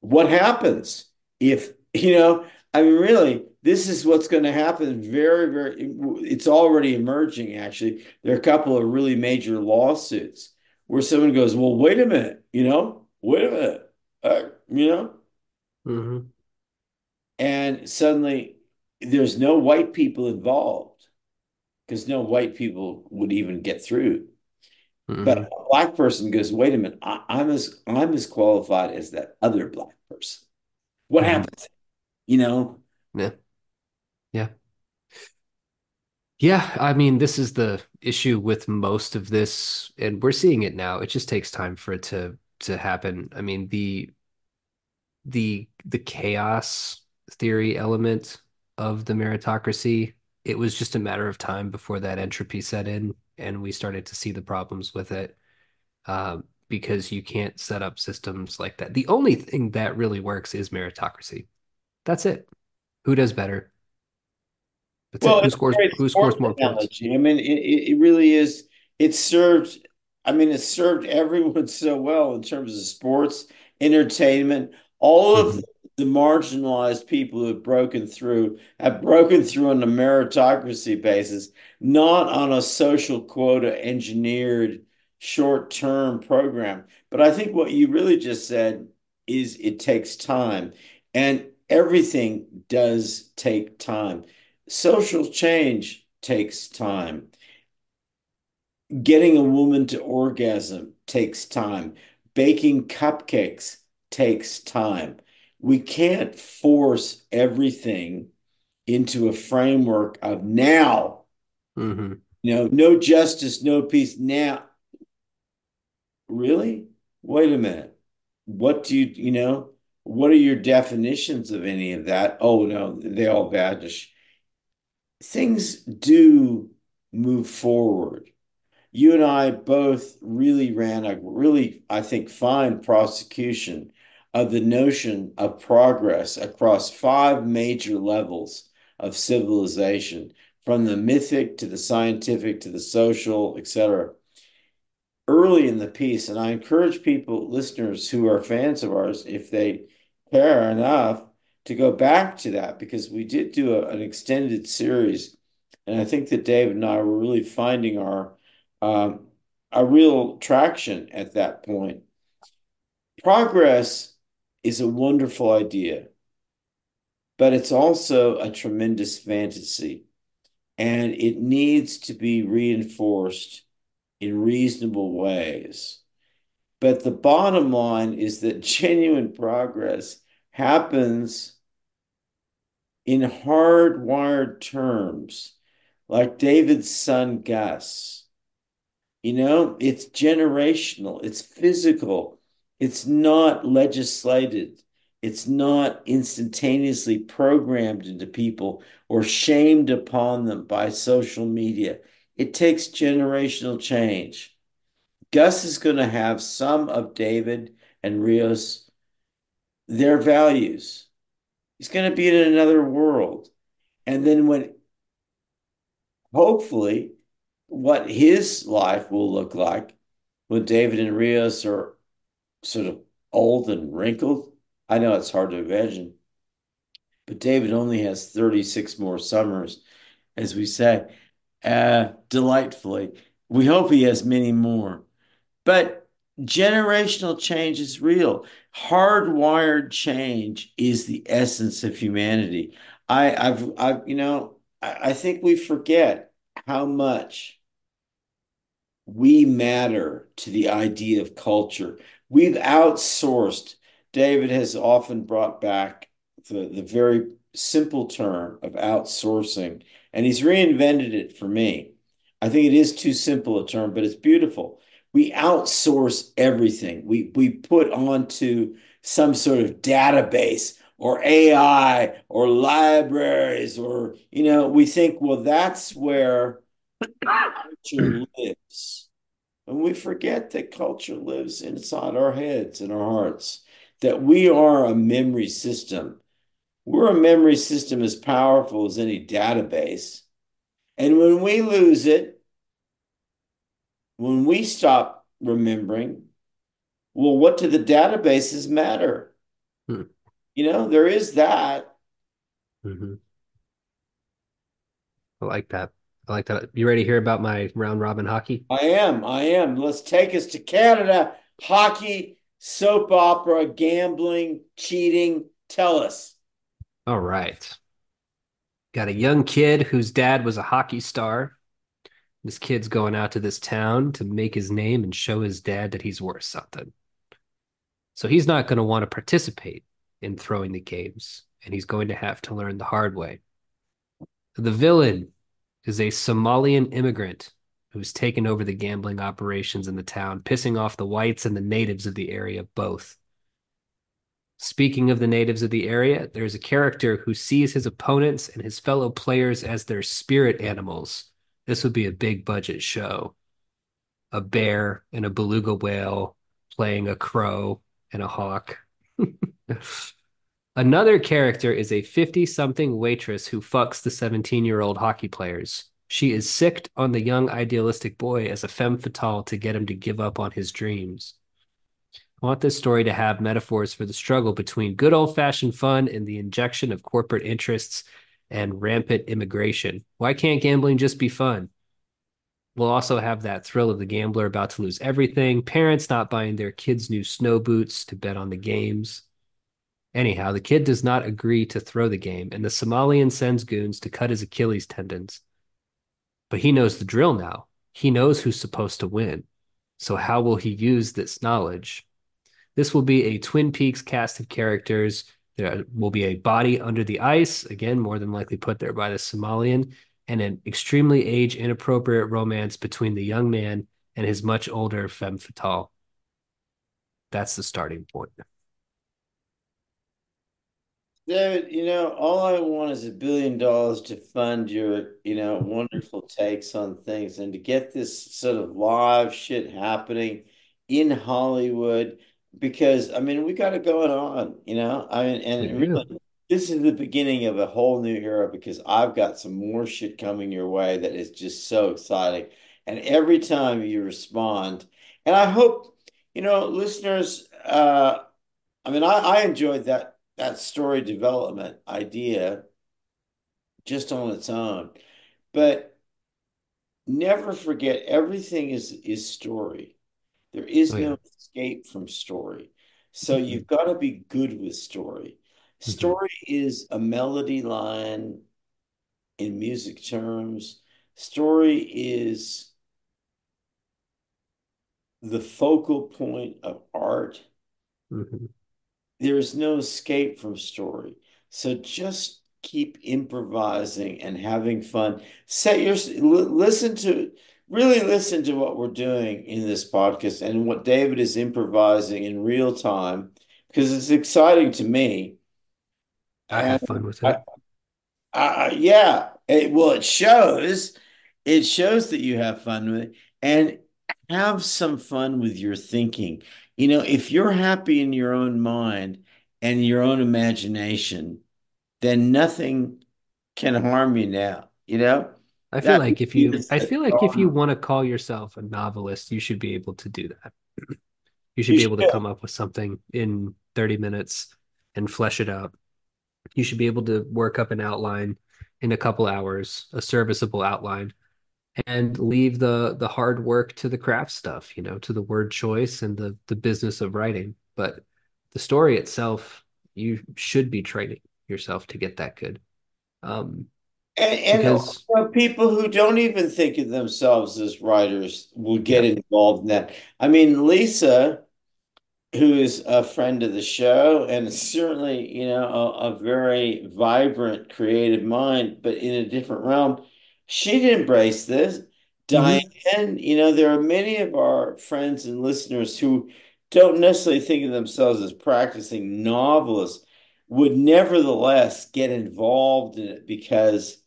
What happens if, you know, I mean, really, this is what's going to happen very, very, it's already emerging, actually. There are a couple of really major lawsuits where someone goes, well, wait a minute, you know, wait a minute, uh, you know, hmm and suddenly there's no white people involved because no white people would even get through. But a black person goes, wait a minute, I, I'm as I'm as qualified as that other black person. What hmm happens? You know? Yeah. Yeah. Yeah. I mean, this is the issue with most of this, and we're seeing it now. It just takes time for it to to happen. I mean, the the the chaos theory element of the meritocracy, it was just a matter of time before that entropy set in and we started to see the problems with it. Um, because you can't set up systems like that. The only thing that really works is meritocracy. That's it. Who does better? That's it. Well, Who scores who scores more points? I mean, it, it really is. It served, I mean, it served everyone so well in terms of sports, entertainment. All of hmm the, the marginalized people who have broken through have broken through on a meritocracy basis, not on a social quota engineered short-term program. But I think what you really just said is it takes time, and everything does take time. Social change takes time. Getting a woman to orgasm takes time. Baking cupcakes takes time. We can't force everything into a framework of now, hmm you know, no justice, no peace. Now, really? Wait a minute. What do you, you know, what are your definitions of any of that? Oh, no, they all vanish. Things do move forward. you and I both really ran a really, I think, fine prosecution of the notion of progress across five major levels of civilization, from the mythic to the scientific to the social, etc. Early in the piece, and I encourage people, listeners who are fans of ours, if they care enough, to go back to that because we did do a, an extended series, and I think that David and I were really finding our um, a real traction at that point. Progress is a wonderful idea, but it's also a tremendous fantasy, and it needs to be reinforced in reasonable ways. But the bottom line is that genuine progress happens in hardwired terms, like David's son Gus You know, it's generational, it's physical, it's not legislated, it's not instantaneously programmed into people or shamed upon them by social media. It takes generational change. Gus is going to have some of David and Rios, their values. He's going to be in another world. And then when hopefully what his life will look like when David and Rios are sort of old and wrinkled. I know it's hard to imagine, but David only has 36 more summers, as we say, uh, delightfully. We hope he has many more. But generational change is real. Hardwired change is the essence of humanity. I, I've, I've, you know, I, I think we forget how much we matter to the idea of culture. We've outsourced. David has often brought back the, the very simple term of outsourcing, and he's reinvented it for me. I think it is too simple a term, but it's beautiful. We outsource everything. We we put onto some sort of database or AI or libraries or you know, we think, well, that's where culture lives. And we forget that culture lives inside our heads and our hearts, that we are a memory system. We're a memory system as powerful as any database. And when we lose it, when we stop remembering, well, what do the databases matter? Hmm. You know, there is that. hmm I like that. I like that. You ready to hear about my round robin hockey? I am. I am. Let's take us to Canada. Hockey, soap opera, gambling, cheating. Tell us. All right. Got a young kid whose dad was a hockey star. This kid's going out to this town to make his name and show his dad that he's worth something. So he's not going to want to participate in throwing the games, and he's going to have to learn the hard way. The villain is a Somalian immigrant who's taken over the gambling operations in the town, pissing off the whites and the natives of the area both. Speaking of the natives of the area, there's a character who sees his opponents and his fellow players as their spirit animals. This would be a big budget show. A bear and a beluga whale playing a crow and a hawk. Another character is a 50 something waitress who fucks the 17 year old hockey players. She is sicked on the young idealistic boy as a femme fatale to get him to give up on his dreams. I want this story to have metaphors for the struggle between good old fashioned fun and the injection of corporate interests and rampant immigration. Why can't gambling just be fun? We'll also have that thrill of the gambler about to lose everything, parents not buying their kids new snow boots to bet on the games. Anyhow, the kid does not agree to throw the game, and the Somalian sends goons to cut his Achilles tendons. But he knows the drill now. He knows who's supposed to win. So, how will he use this knowledge? This will be a Twin Peaks cast of characters. There will be a body under the ice, again, more than likely put there by the Somalian, and an extremely age inappropriate romance between the young man and his much older femme fatale. That's the starting point. David, you know, all I want is a billion dollars to fund your, you know, wonderful takes on things and to get this sort of live shit happening in Hollywood because I mean we got it going on, you know. I mean, and really this is the beginning of a whole new era because I've got some more shit coming your way that is just so exciting. And every time you respond, and I hope, you know, listeners, uh, I mean, I, I enjoyed that that story development idea just on its own. But never forget everything is is story. There is Oh, yeah. no escape from story. So Mhm. you've got to be good with story. Mhm. Story is a melody line in music terms. Story is the focal point of art. Mhm. There is no escape from story. So just keep improvising and having fun. Set your listen to really listen to what we're doing in this podcast and what David is improvising in real time because it's exciting to me. I have fun with I, it. I, yeah, it, well, it shows. It shows that you have fun with it and have some fun with your thinking. You know, if you're happy in your own mind and your own imagination, then nothing can harm you now. You know, I feel that like if you, I feel like if you want to call yourself a novelist, you should be able to do that. You should You be able to come up with something in 30 minutes and flesh it out. You should be able to work up an outline in a couple hours, a serviceable outline, and leave the the hard work to the craft stuff, you know, to the word choice and the the business of writing. But the story itself, you should be training yourself to get that good. Um, And, and because people who don't even think of themselves as writers will get yeah, involved in that. I mean, Lisa. who is a friend of the show and certainly, you know, a, a very vibrant, creative mind, but in a different realm. She'd embrace this. hmm Diane, you know, there are many of our friends and listeners who don't necessarily think of themselves as practicing novelists, would nevertheless get involved in it because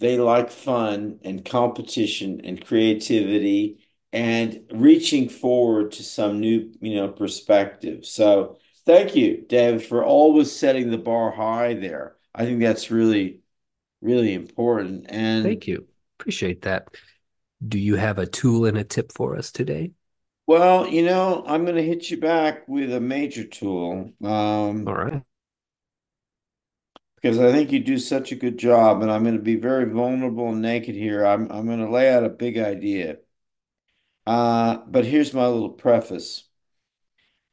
they like fun and competition and creativity and reaching forward to some new, you know, perspective. So thank you, David, for always setting the bar high there. I think that's really, really important. And Thank you. Appreciate that. Do you have a tool and a tip for us today? well, you know, I'm going to hit you back with a major tool. All Um, right. because I think you do such a good job, and I'm going to be very vulnerable and naked here. I'm I'm going to lay out a big idea. Uh, but here's my little preface.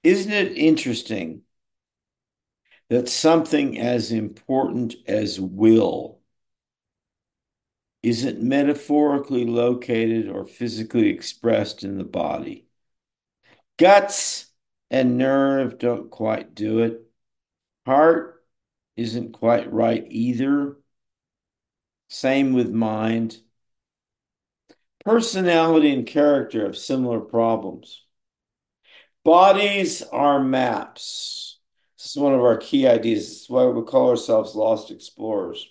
Isn't it interesting that something as important as will isn't metaphorically located or physically expressed in the body? Guts and nerve don't quite do it. Heart isn't quite right either. Same with mind. Personality and character have similar problems. Bodies are maps. This is one of our key ideas. This is why we call ourselves lost explorers.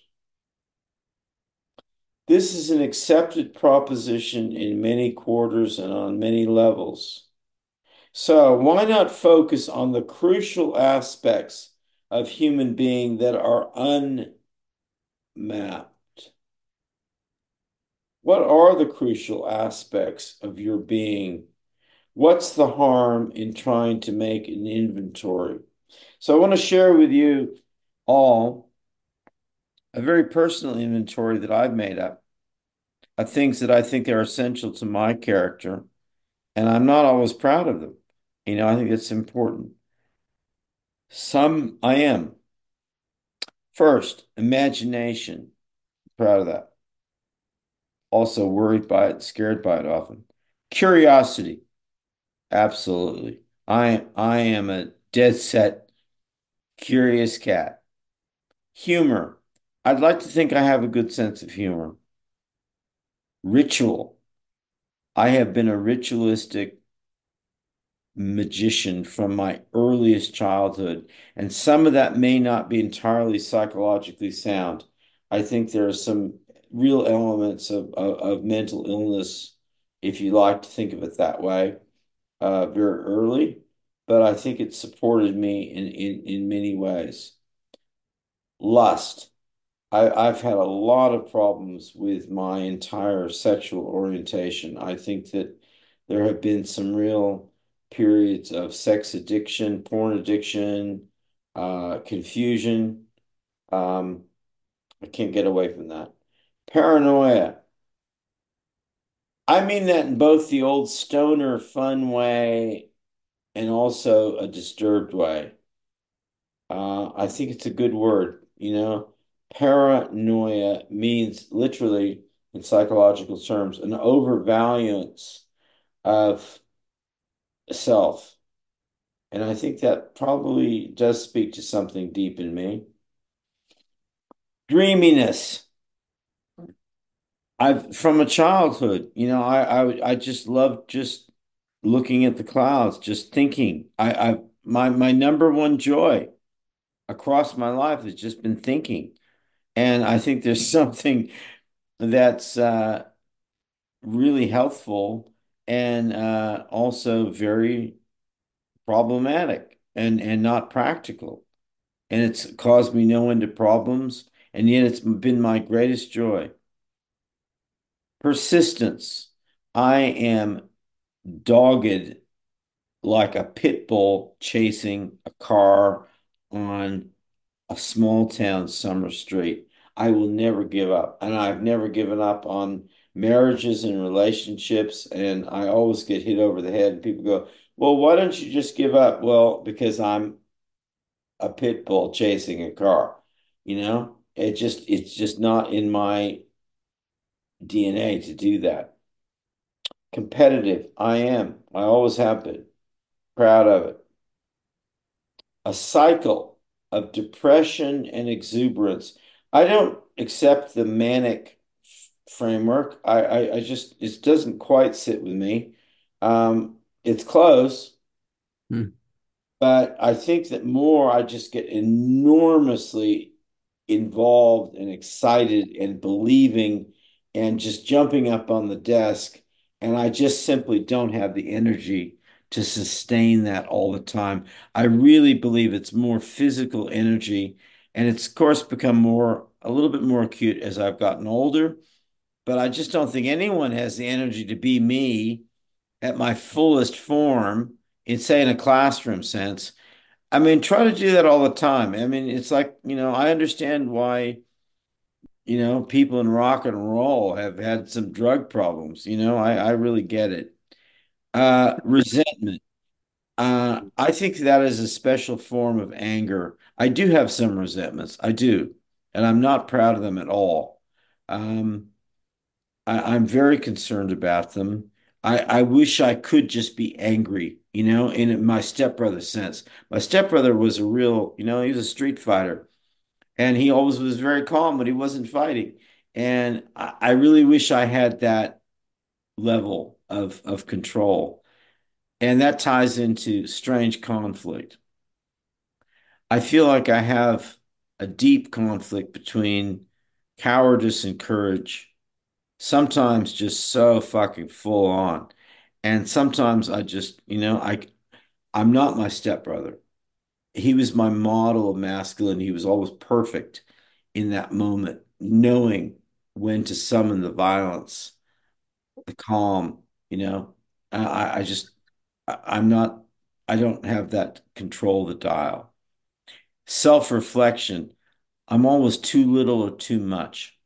This is an accepted proposition in many quarters and on many levels. So why not focus on the crucial aspects of human being that are unmapped? What are the crucial aspects of your being? What's the harm in trying to make an inventory? So I want to share with you all a very personal inventory that I've made up of things that I think are essential to my character, and I'm not always proud of them. You know, I think it's important. Some I am. First, imagination. Proud of that. Also worried by it, scared by it often. Curiosity. Absolutely. I I am a dead set curious cat. Humor. I'd like to think I have a good sense of humor. Ritual. I have been a ritualistic magician from my earliest childhood, and some of that may not be entirely psychologically sound. I think there are some real elements of, of, of mental illness, if you like to think of it that way, uh, very early, but I think it supported me in, in, in many ways. Lust. I, I've had a lot of problems with my entire sexual orientation. I think that there have been some real periods of sex addiction, porn addiction, uh, confusion. Um, I can't get away from that. Paranoia. I mean that in both the old stoner fun way and also a disturbed way. Uh, I think it's a good word, you know. Paranoia means literally, in psychological terms, an overvaluance of self. And I think that probably does speak to something deep in me. Dreaminess. I've from a childhood, you know, I I I just love just looking at the clouds, just thinking. I I my my number one joy across my life has just been thinking. And I think there's something that's uh, really helpful and uh, also very problematic and, and not practical. And it's caused me no end of problems. And yet it's been my greatest joy. Persistence. I am dogged like a pit bull chasing a car on a small town summer street. I will never give up. And I've never given up on marriages and relationships. And I always get hit over the head. And people go, Well, why don't you just give up? Well, because I'm a pit bull chasing a car. You know, it just it's just not in my DNA to do that. Competitive, I am. I always have been. Proud of it. a cycle of depression and exuberance. I don't accept the manic framework. I, I, I just, it doesn't quite sit with me. Um, it's close, Hmm. but I think that more I just get enormously involved and excited and believing and just jumping up on the desk And I just simply don't have the energy to sustain that all the time. I really believe it's more physical energy. And it's, of course, become more, a little bit more acute as I've gotten older. But I just don't think anyone has the energy to be me at my fullest form in, say, in a classroom sense. I mean, try to do that all the time. I mean, it's like, you know, I understand why you know, people in rock and roll have had some drug problems. You know, I, I really get it. Uh, resentment. Uh, I think that is a special form of anger. I do have some resentments. I do. And I'm not proud of them at all. Um, I, I'm very concerned about them. I, I wish I could just be angry, you know, in my stepbrother sense. My stepbrother was a real, you know, he was a street fighter and he always was very calm when he wasn't fighting. And I, I really wish I had that level of of control. And that ties into strange conflict. I feel like I have a deep conflict between cowardice and courage, sometimes just so fucking full on. And sometimes I just, you know, I I'm not my stepbrother. he was my model of masculine. He was always perfect in that moment, knowing when to summon the violence, the calm, you know. I, I just, I, am not, I don't have that control the dial. Self-reflection, I'm always too little or too much.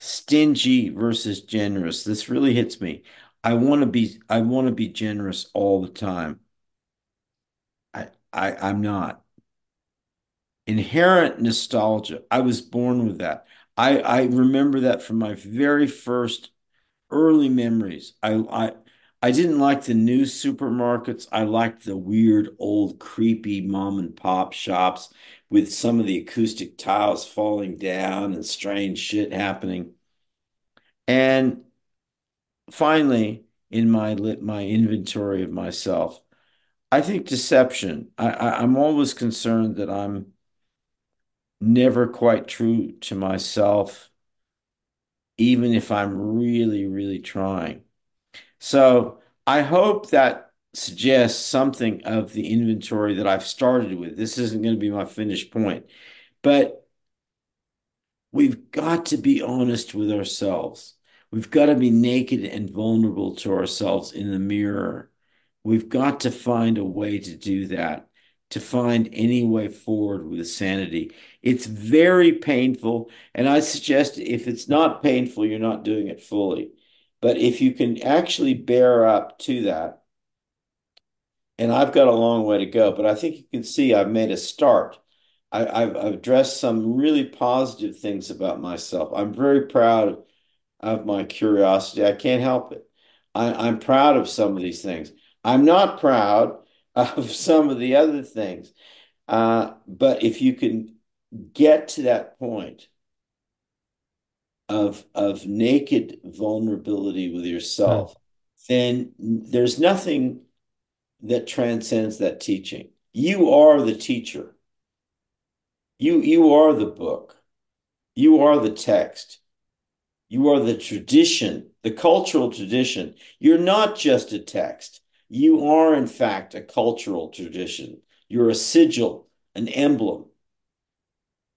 Stingy versus generous. This really hits me. I want to be, I want to be generous all the time. I, I, I'm not. inherent nostalgia. I was born with that. I, I remember that from my very first early memories. I, I I didn't like the new supermarkets. I liked the weird old creepy mom and pop shops with some of the acoustic tiles falling down and strange shit happening. And finally, in my lit my inventory of myself, I think deception. I, I I'm always concerned that I'm never quite true to myself, even if I'm really, really trying. So I hope that suggests something of the inventory that I've started with. This isn't going to be my finished point, but we've got to be honest with ourselves. We've got to be naked and vulnerable to ourselves in the mirror. We've got to find a way to do that, to find any way forward with sanity. It's very painful. And I suggest if it's not painful, you're not doing it fully. But if you can actually bear up to that, and I've got a long way to go, but I think you can see I've made a start. I, have addressed some really positive things about myself. I'm very proud of my curiosity. I can't help it. I, I'm proud of some of these things. I'm not proud of some of the other things. Uh, but if you can get to that point of of naked vulnerability with yourself, then there's nothing that transcends that teaching. You are the teacher. You you are the book. You are the text. You are the tradition, the cultural tradition. You're not just a text. You are, in fact, a cultural tradition. You're a sigil, an emblem.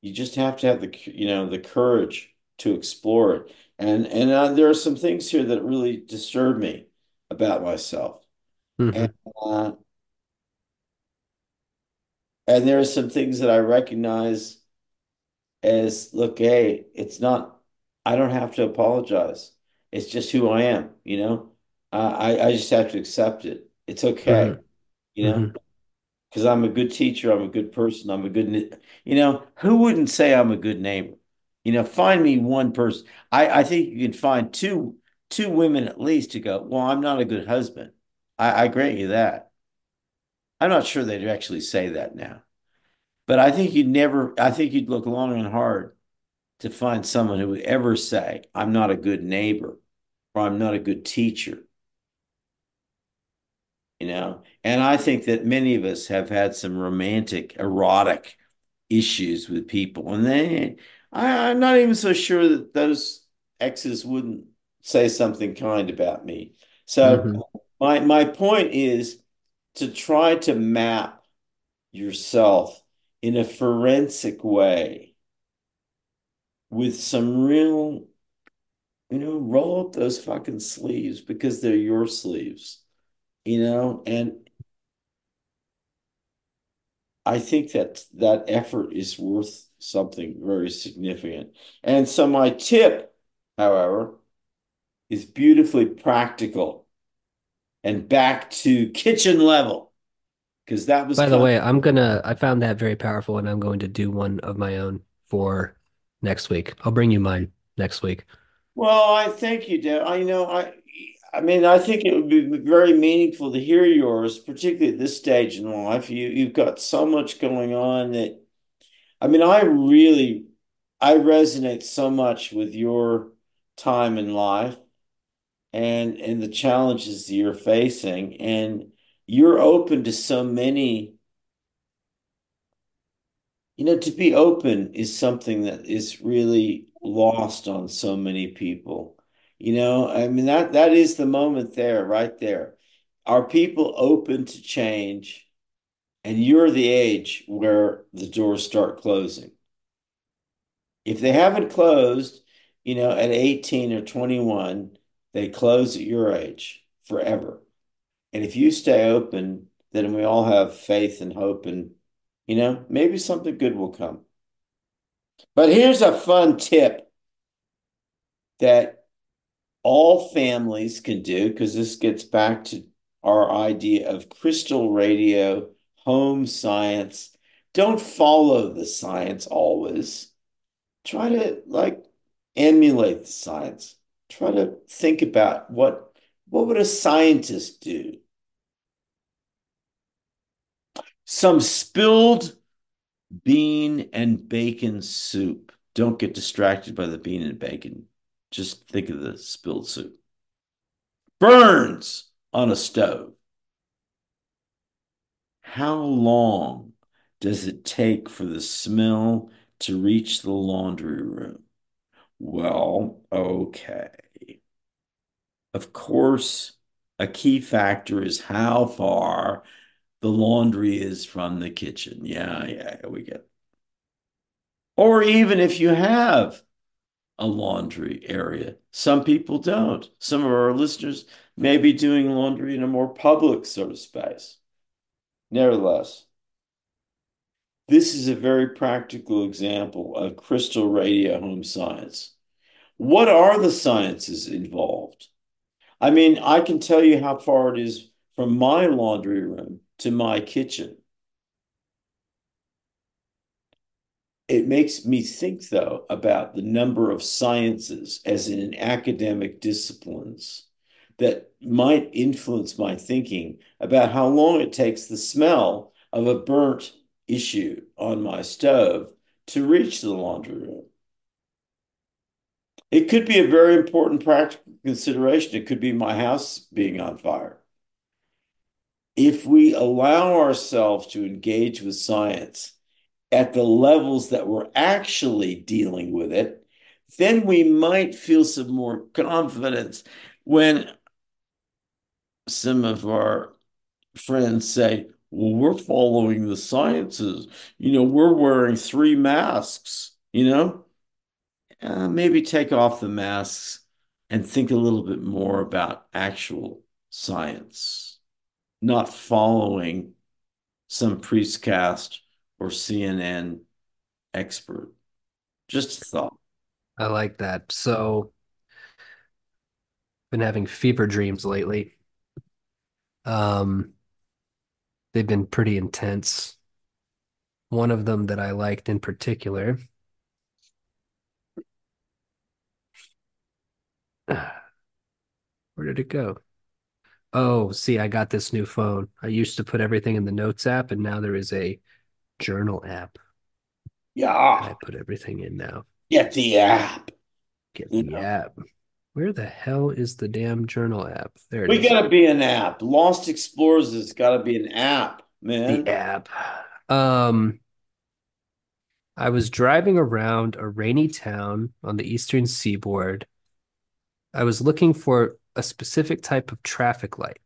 You just have to have the, you know, the courage to explore it. And and uh, there are some things here that really disturb me about myself. And hmm uh, and there are some things that I recognize as, look, hey, it's not, I don't have to apologize. It's just who I am, you know? Uh, I I just have to accept it. It's okay, you know? hmm Because I'm a good teacher, I'm a good person, I'm a good, you know, who wouldn't say I'm a good neighbor? You know, find me one person. I, I think you can find two two women at least to go, well, I'm not a good husband. I, I grant you that. I'm not sure they'd actually say that now. But I think you'd never, I think you'd look long and hard to find someone who would ever say, I'm not a good neighbor or I'm not a good teacher, you know? And I think that many of us have had some romantic, erotic issues with people. And they, I, I'm not even so sure that those exes wouldn't say something kind about me. So hmm my my point is to try to map yourself in a forensic way with some real, you know, roll up those fucking sleeves because they're your sleeves, you know, and I think that that effort is worth something very significant. And so my tip, however, is beautifully practical and back to kitchen level because that was By the way, I'm gonna, I found that very powerful and I'm going to do one of my own for next week. I'll bring you mine next week. Well, I thank you, Deb. I know I I mean I think it would be very meaningful to hear yours, particularly at this stage in life. You you've got so much going on that I mean I really I resonate so much with your time in life and and the challenges that you're facing and you're open to so many You know, to be open is something that is really lost on so many people. You know, I mean that that is the moment there, right there. Are people open to change? And you're the age where the doors start closing. If they haven't closed, you know, at 18 or 21, they close at your age forever. And if you stay open, then we all have faith and hope and, you know, maybe something good will come. But here's a fun tip that all families can do because this gets back to our idea of crystal radio, home science. Don't follow the science always. Try to like emulate the science. Try to think about what what would a scientist do? Some spilled bean and bacon soup. Don't get distracted by the bean and bacon. Just think of the spilled soup. Burns on a stove. How long does it take for the smell to reach the laundry room? Well, okay. Of course, a key factor is how far the laundry is from the kitchen. Yeah, yeah, we get. It. Or even if you have a laundry area. Some people don't. Some of our listeners may be doing laundry in a more public sort of space. Nevertheless, this is a very practical example of crystal radio home science. What are the sciences involved? I mean, I can tell you how far it is from my laundry room to my kitchen. It makes me think, though, about the number of sciences, as in academic disciplines, that might influence my thinking about how long it takes the smell of a burnt issue on my stove to reach the laundry room. It could be a very important practical consideration. It could be my house being on fire. If we allow ourselves to engage with science at the levels that we're actually dealing with it, then we might feel some more confidence when some of our friends say, well, we're following the sciences. You know, we're wearing three masks, you know? Uh, maybe take off the masks and think a little bit more about actual science, not following some priestcast or CNN expert. Just a thought. I like that. So, been having fever dreams lately. Um, they've been pretty intense. One of them that I liked in particular. Where did it go? Oh, see, I got this new phone. I used to put everything in the Notes app, and now there is a journal app, Yeah. I put everything in now. get the app. Get You the know, app. Where the hell is the damn journal app? There it we is. gotta be an app. Lost Explorers has got to be an app, man. The app. Um, I was driving around a rainy town on the eastern seaboard I was looking for a specific type of traffic light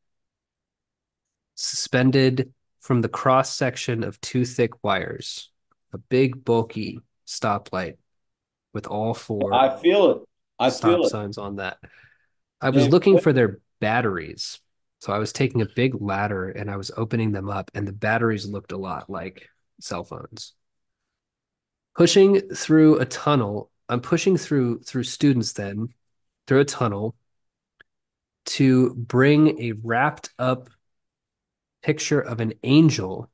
suspended from the cross section of two thick wires, a big, bulky stoplight with all four I feel it. I stop feel it. signs on that. I was looking for their batteries. So I was taking a big ladder and I was opening them up, and the batteries looked a lot like cell phones. Pushing through a tunnel, I'm pushing through through students then through a tunnel to bring a wrapped up picture of an angel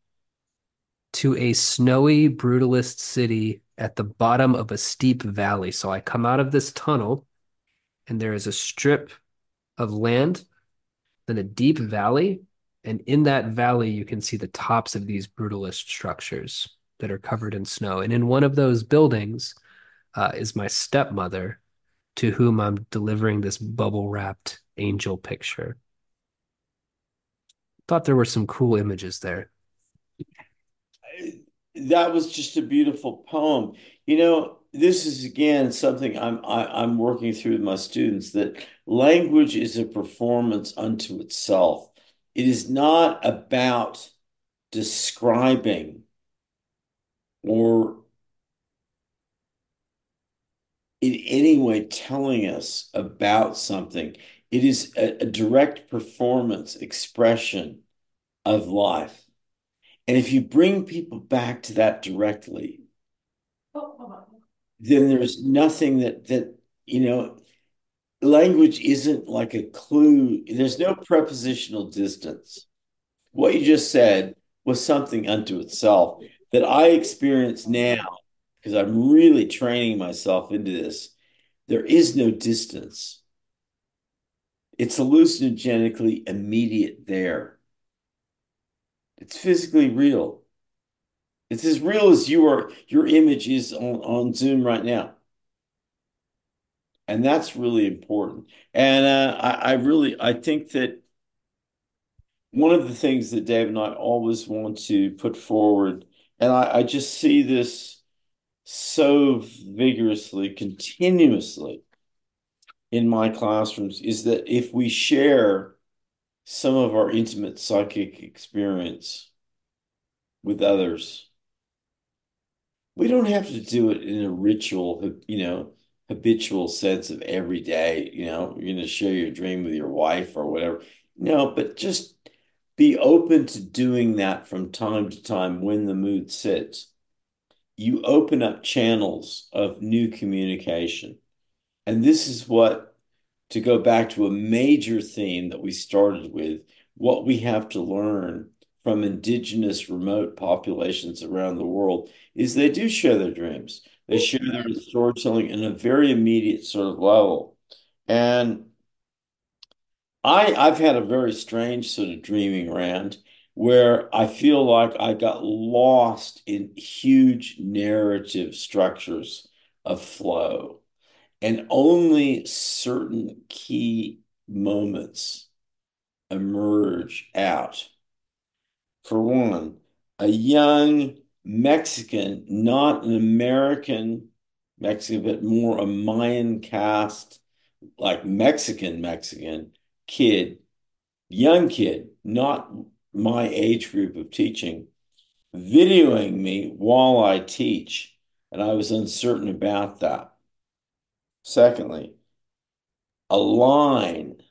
to a snowy brutalist city at the bottom of a steep valley. So I come out of this tunnel and there is a strip of land, then a deep valley. And in that valley, you can see the tops of these brutalist structures that are covered in snow. And in one of those buildings uh, is my stepmother, to whom I'm delivering this bubble wrapped angel picture. Thought there were some cool images there. that was just a beautiful poem. You know, this is again something I'm I, I'm working through with my students that language is a performance unto itself. It is not about describing or in any way telling us about something. It is a, a direct performance expression of life. And if you bring people back to that directly, oh, then there's nothing that that you know language isn't like a clue. There's no prepositional distance. What you just said was something unto itself that i experience now because i'm really training myself into this. There is no distance it's hallucinogenically immediate there. It's physically real. It's as real as you are your image is on, on zoom right now. And that's really important. And uh, I, I really I think that one of the things that Dave and I always want to put forward, and I, I just see this so vigorously, continuously in my classrooms, is that if we share some of our intimate psychic experience with others, we don't have to do it in a ritual, you know habitual sense of every day, you know, you're going to share your dream with your wife or whatever. No, but just be open to doing that from time to time when the mood sits. You open up channels of new communication. And this is what, to go back to a major theme that we started with, what we have to learn from indigenous remote populations around the world is they do share their dreams. They share their storytelling in a very immediate sort of level. And I I've had a very strange sort of dreaming rant where I feel like I got lost in huge narrative structures of flow and only certain key moments emerge out. For one, a young Mexican, not an American Mexican, but more a Mayan cast, like Mexican Mexican kid, young kid, not my age group of teaching, videoing me while I teach, and I was uncertain about that. Secondly, align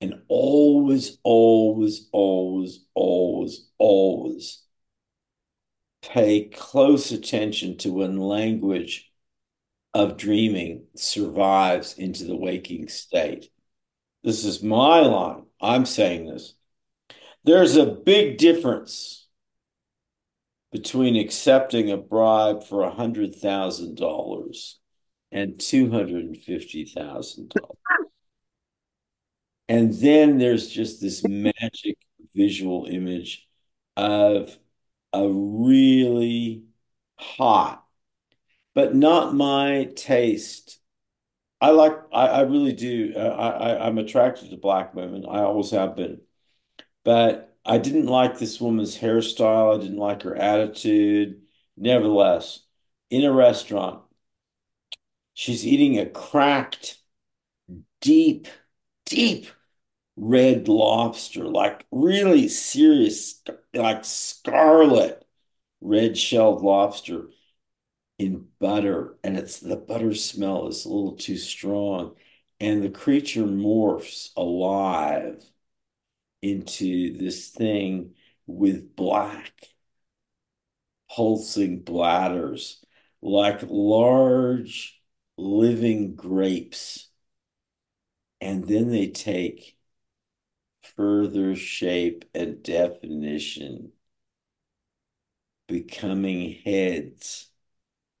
and always, always, always, always, always pay close attention to when language of dreaming survives into the waking state. This is my line. I'm saying this. There's a big difference between accepting a bribe for $100,000 and $250,000. And then there's just this magic visual image of a really hot, but not my taste. I like, I, I really do. Uh, I, I, I'm attracted to black women. I always have been. But I didn't like this woman's hairstyle. I didn't like her attitude. Nevertheless, in a restaurant, she's eating a cracked deep, deep red lobster, like really serious, like scarlet red-shelled lobster in butter. And it's the butter smell is a little too strong. And the creature morphs alive into this thing with black pulsing bladders like large living grapes. And then they take further shape and definition, becoming heads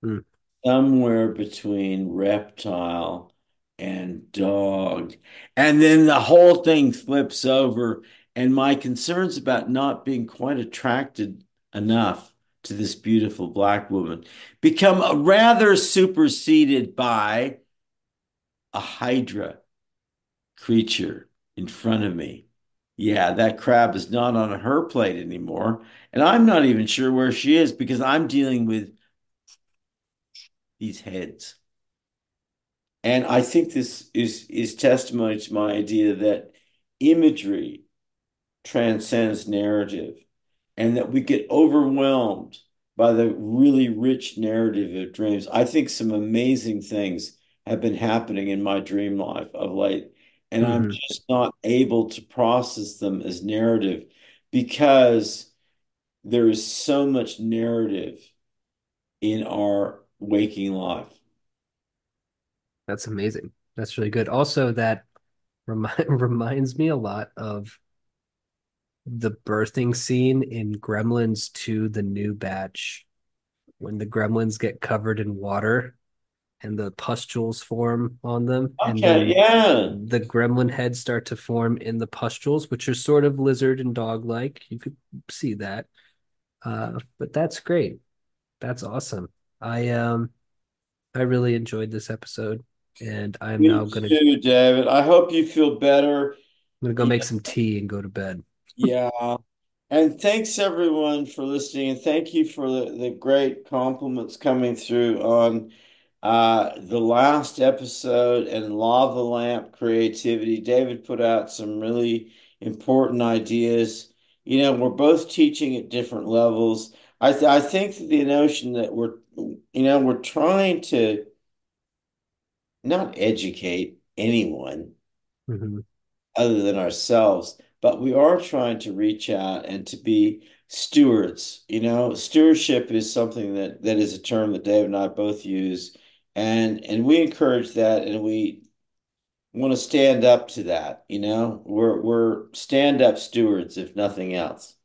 Mm. somewhere between reptile and dog. And then the whole thing flips over. And my concerns about not being quite attracted enough to this beautiful black woman become rather superseded by a hydra creature in front of me. Yeah, that crab is not on her plate anymore. And I'm not even sure where she is because I'm dealing with these heads. And I think this is is testimony to my idea that imagery transcends narrative and that we get overwhelmed by the really rich narrative of dreams. I think some amazing things have been happening in my dream life of late, and I'm hmm just not able to process them as narrative because there is so much narrative in our waking life. That's amazing. That's really good. Also, that remi reminds me a lot of the birthing scene in Gremlins 2, the new batch, when the gremlins get covered in water and the pustules form on them, and then yeah. the gremlin heads start to form in the pustules, which are sort of lizard and dog-like. You could see that. Uh, but that's great. That's awesome. I um I really enjoyed this episode, and I'm now gonna too, David. I hope you feel better. I'm gonna go make some tea and go to bed. Yeah. And thanks everyone for listening, and thank you for the, the great compliments coming through on uh, the last episode and Lava Lamp Creativity. David put out some really important ideas. You know, we're both teaching at different levels. I th I think the notion that we're, you know, we're trying to not educate anyone Mhm. other than ourselves, but we are trying to reach out and to be stewards. You know, stewardship is something that that is a term that Dave and I both use, and and we encourage that, and we want to stand up to that. You know, we're we're stand up stewards, if nothing else.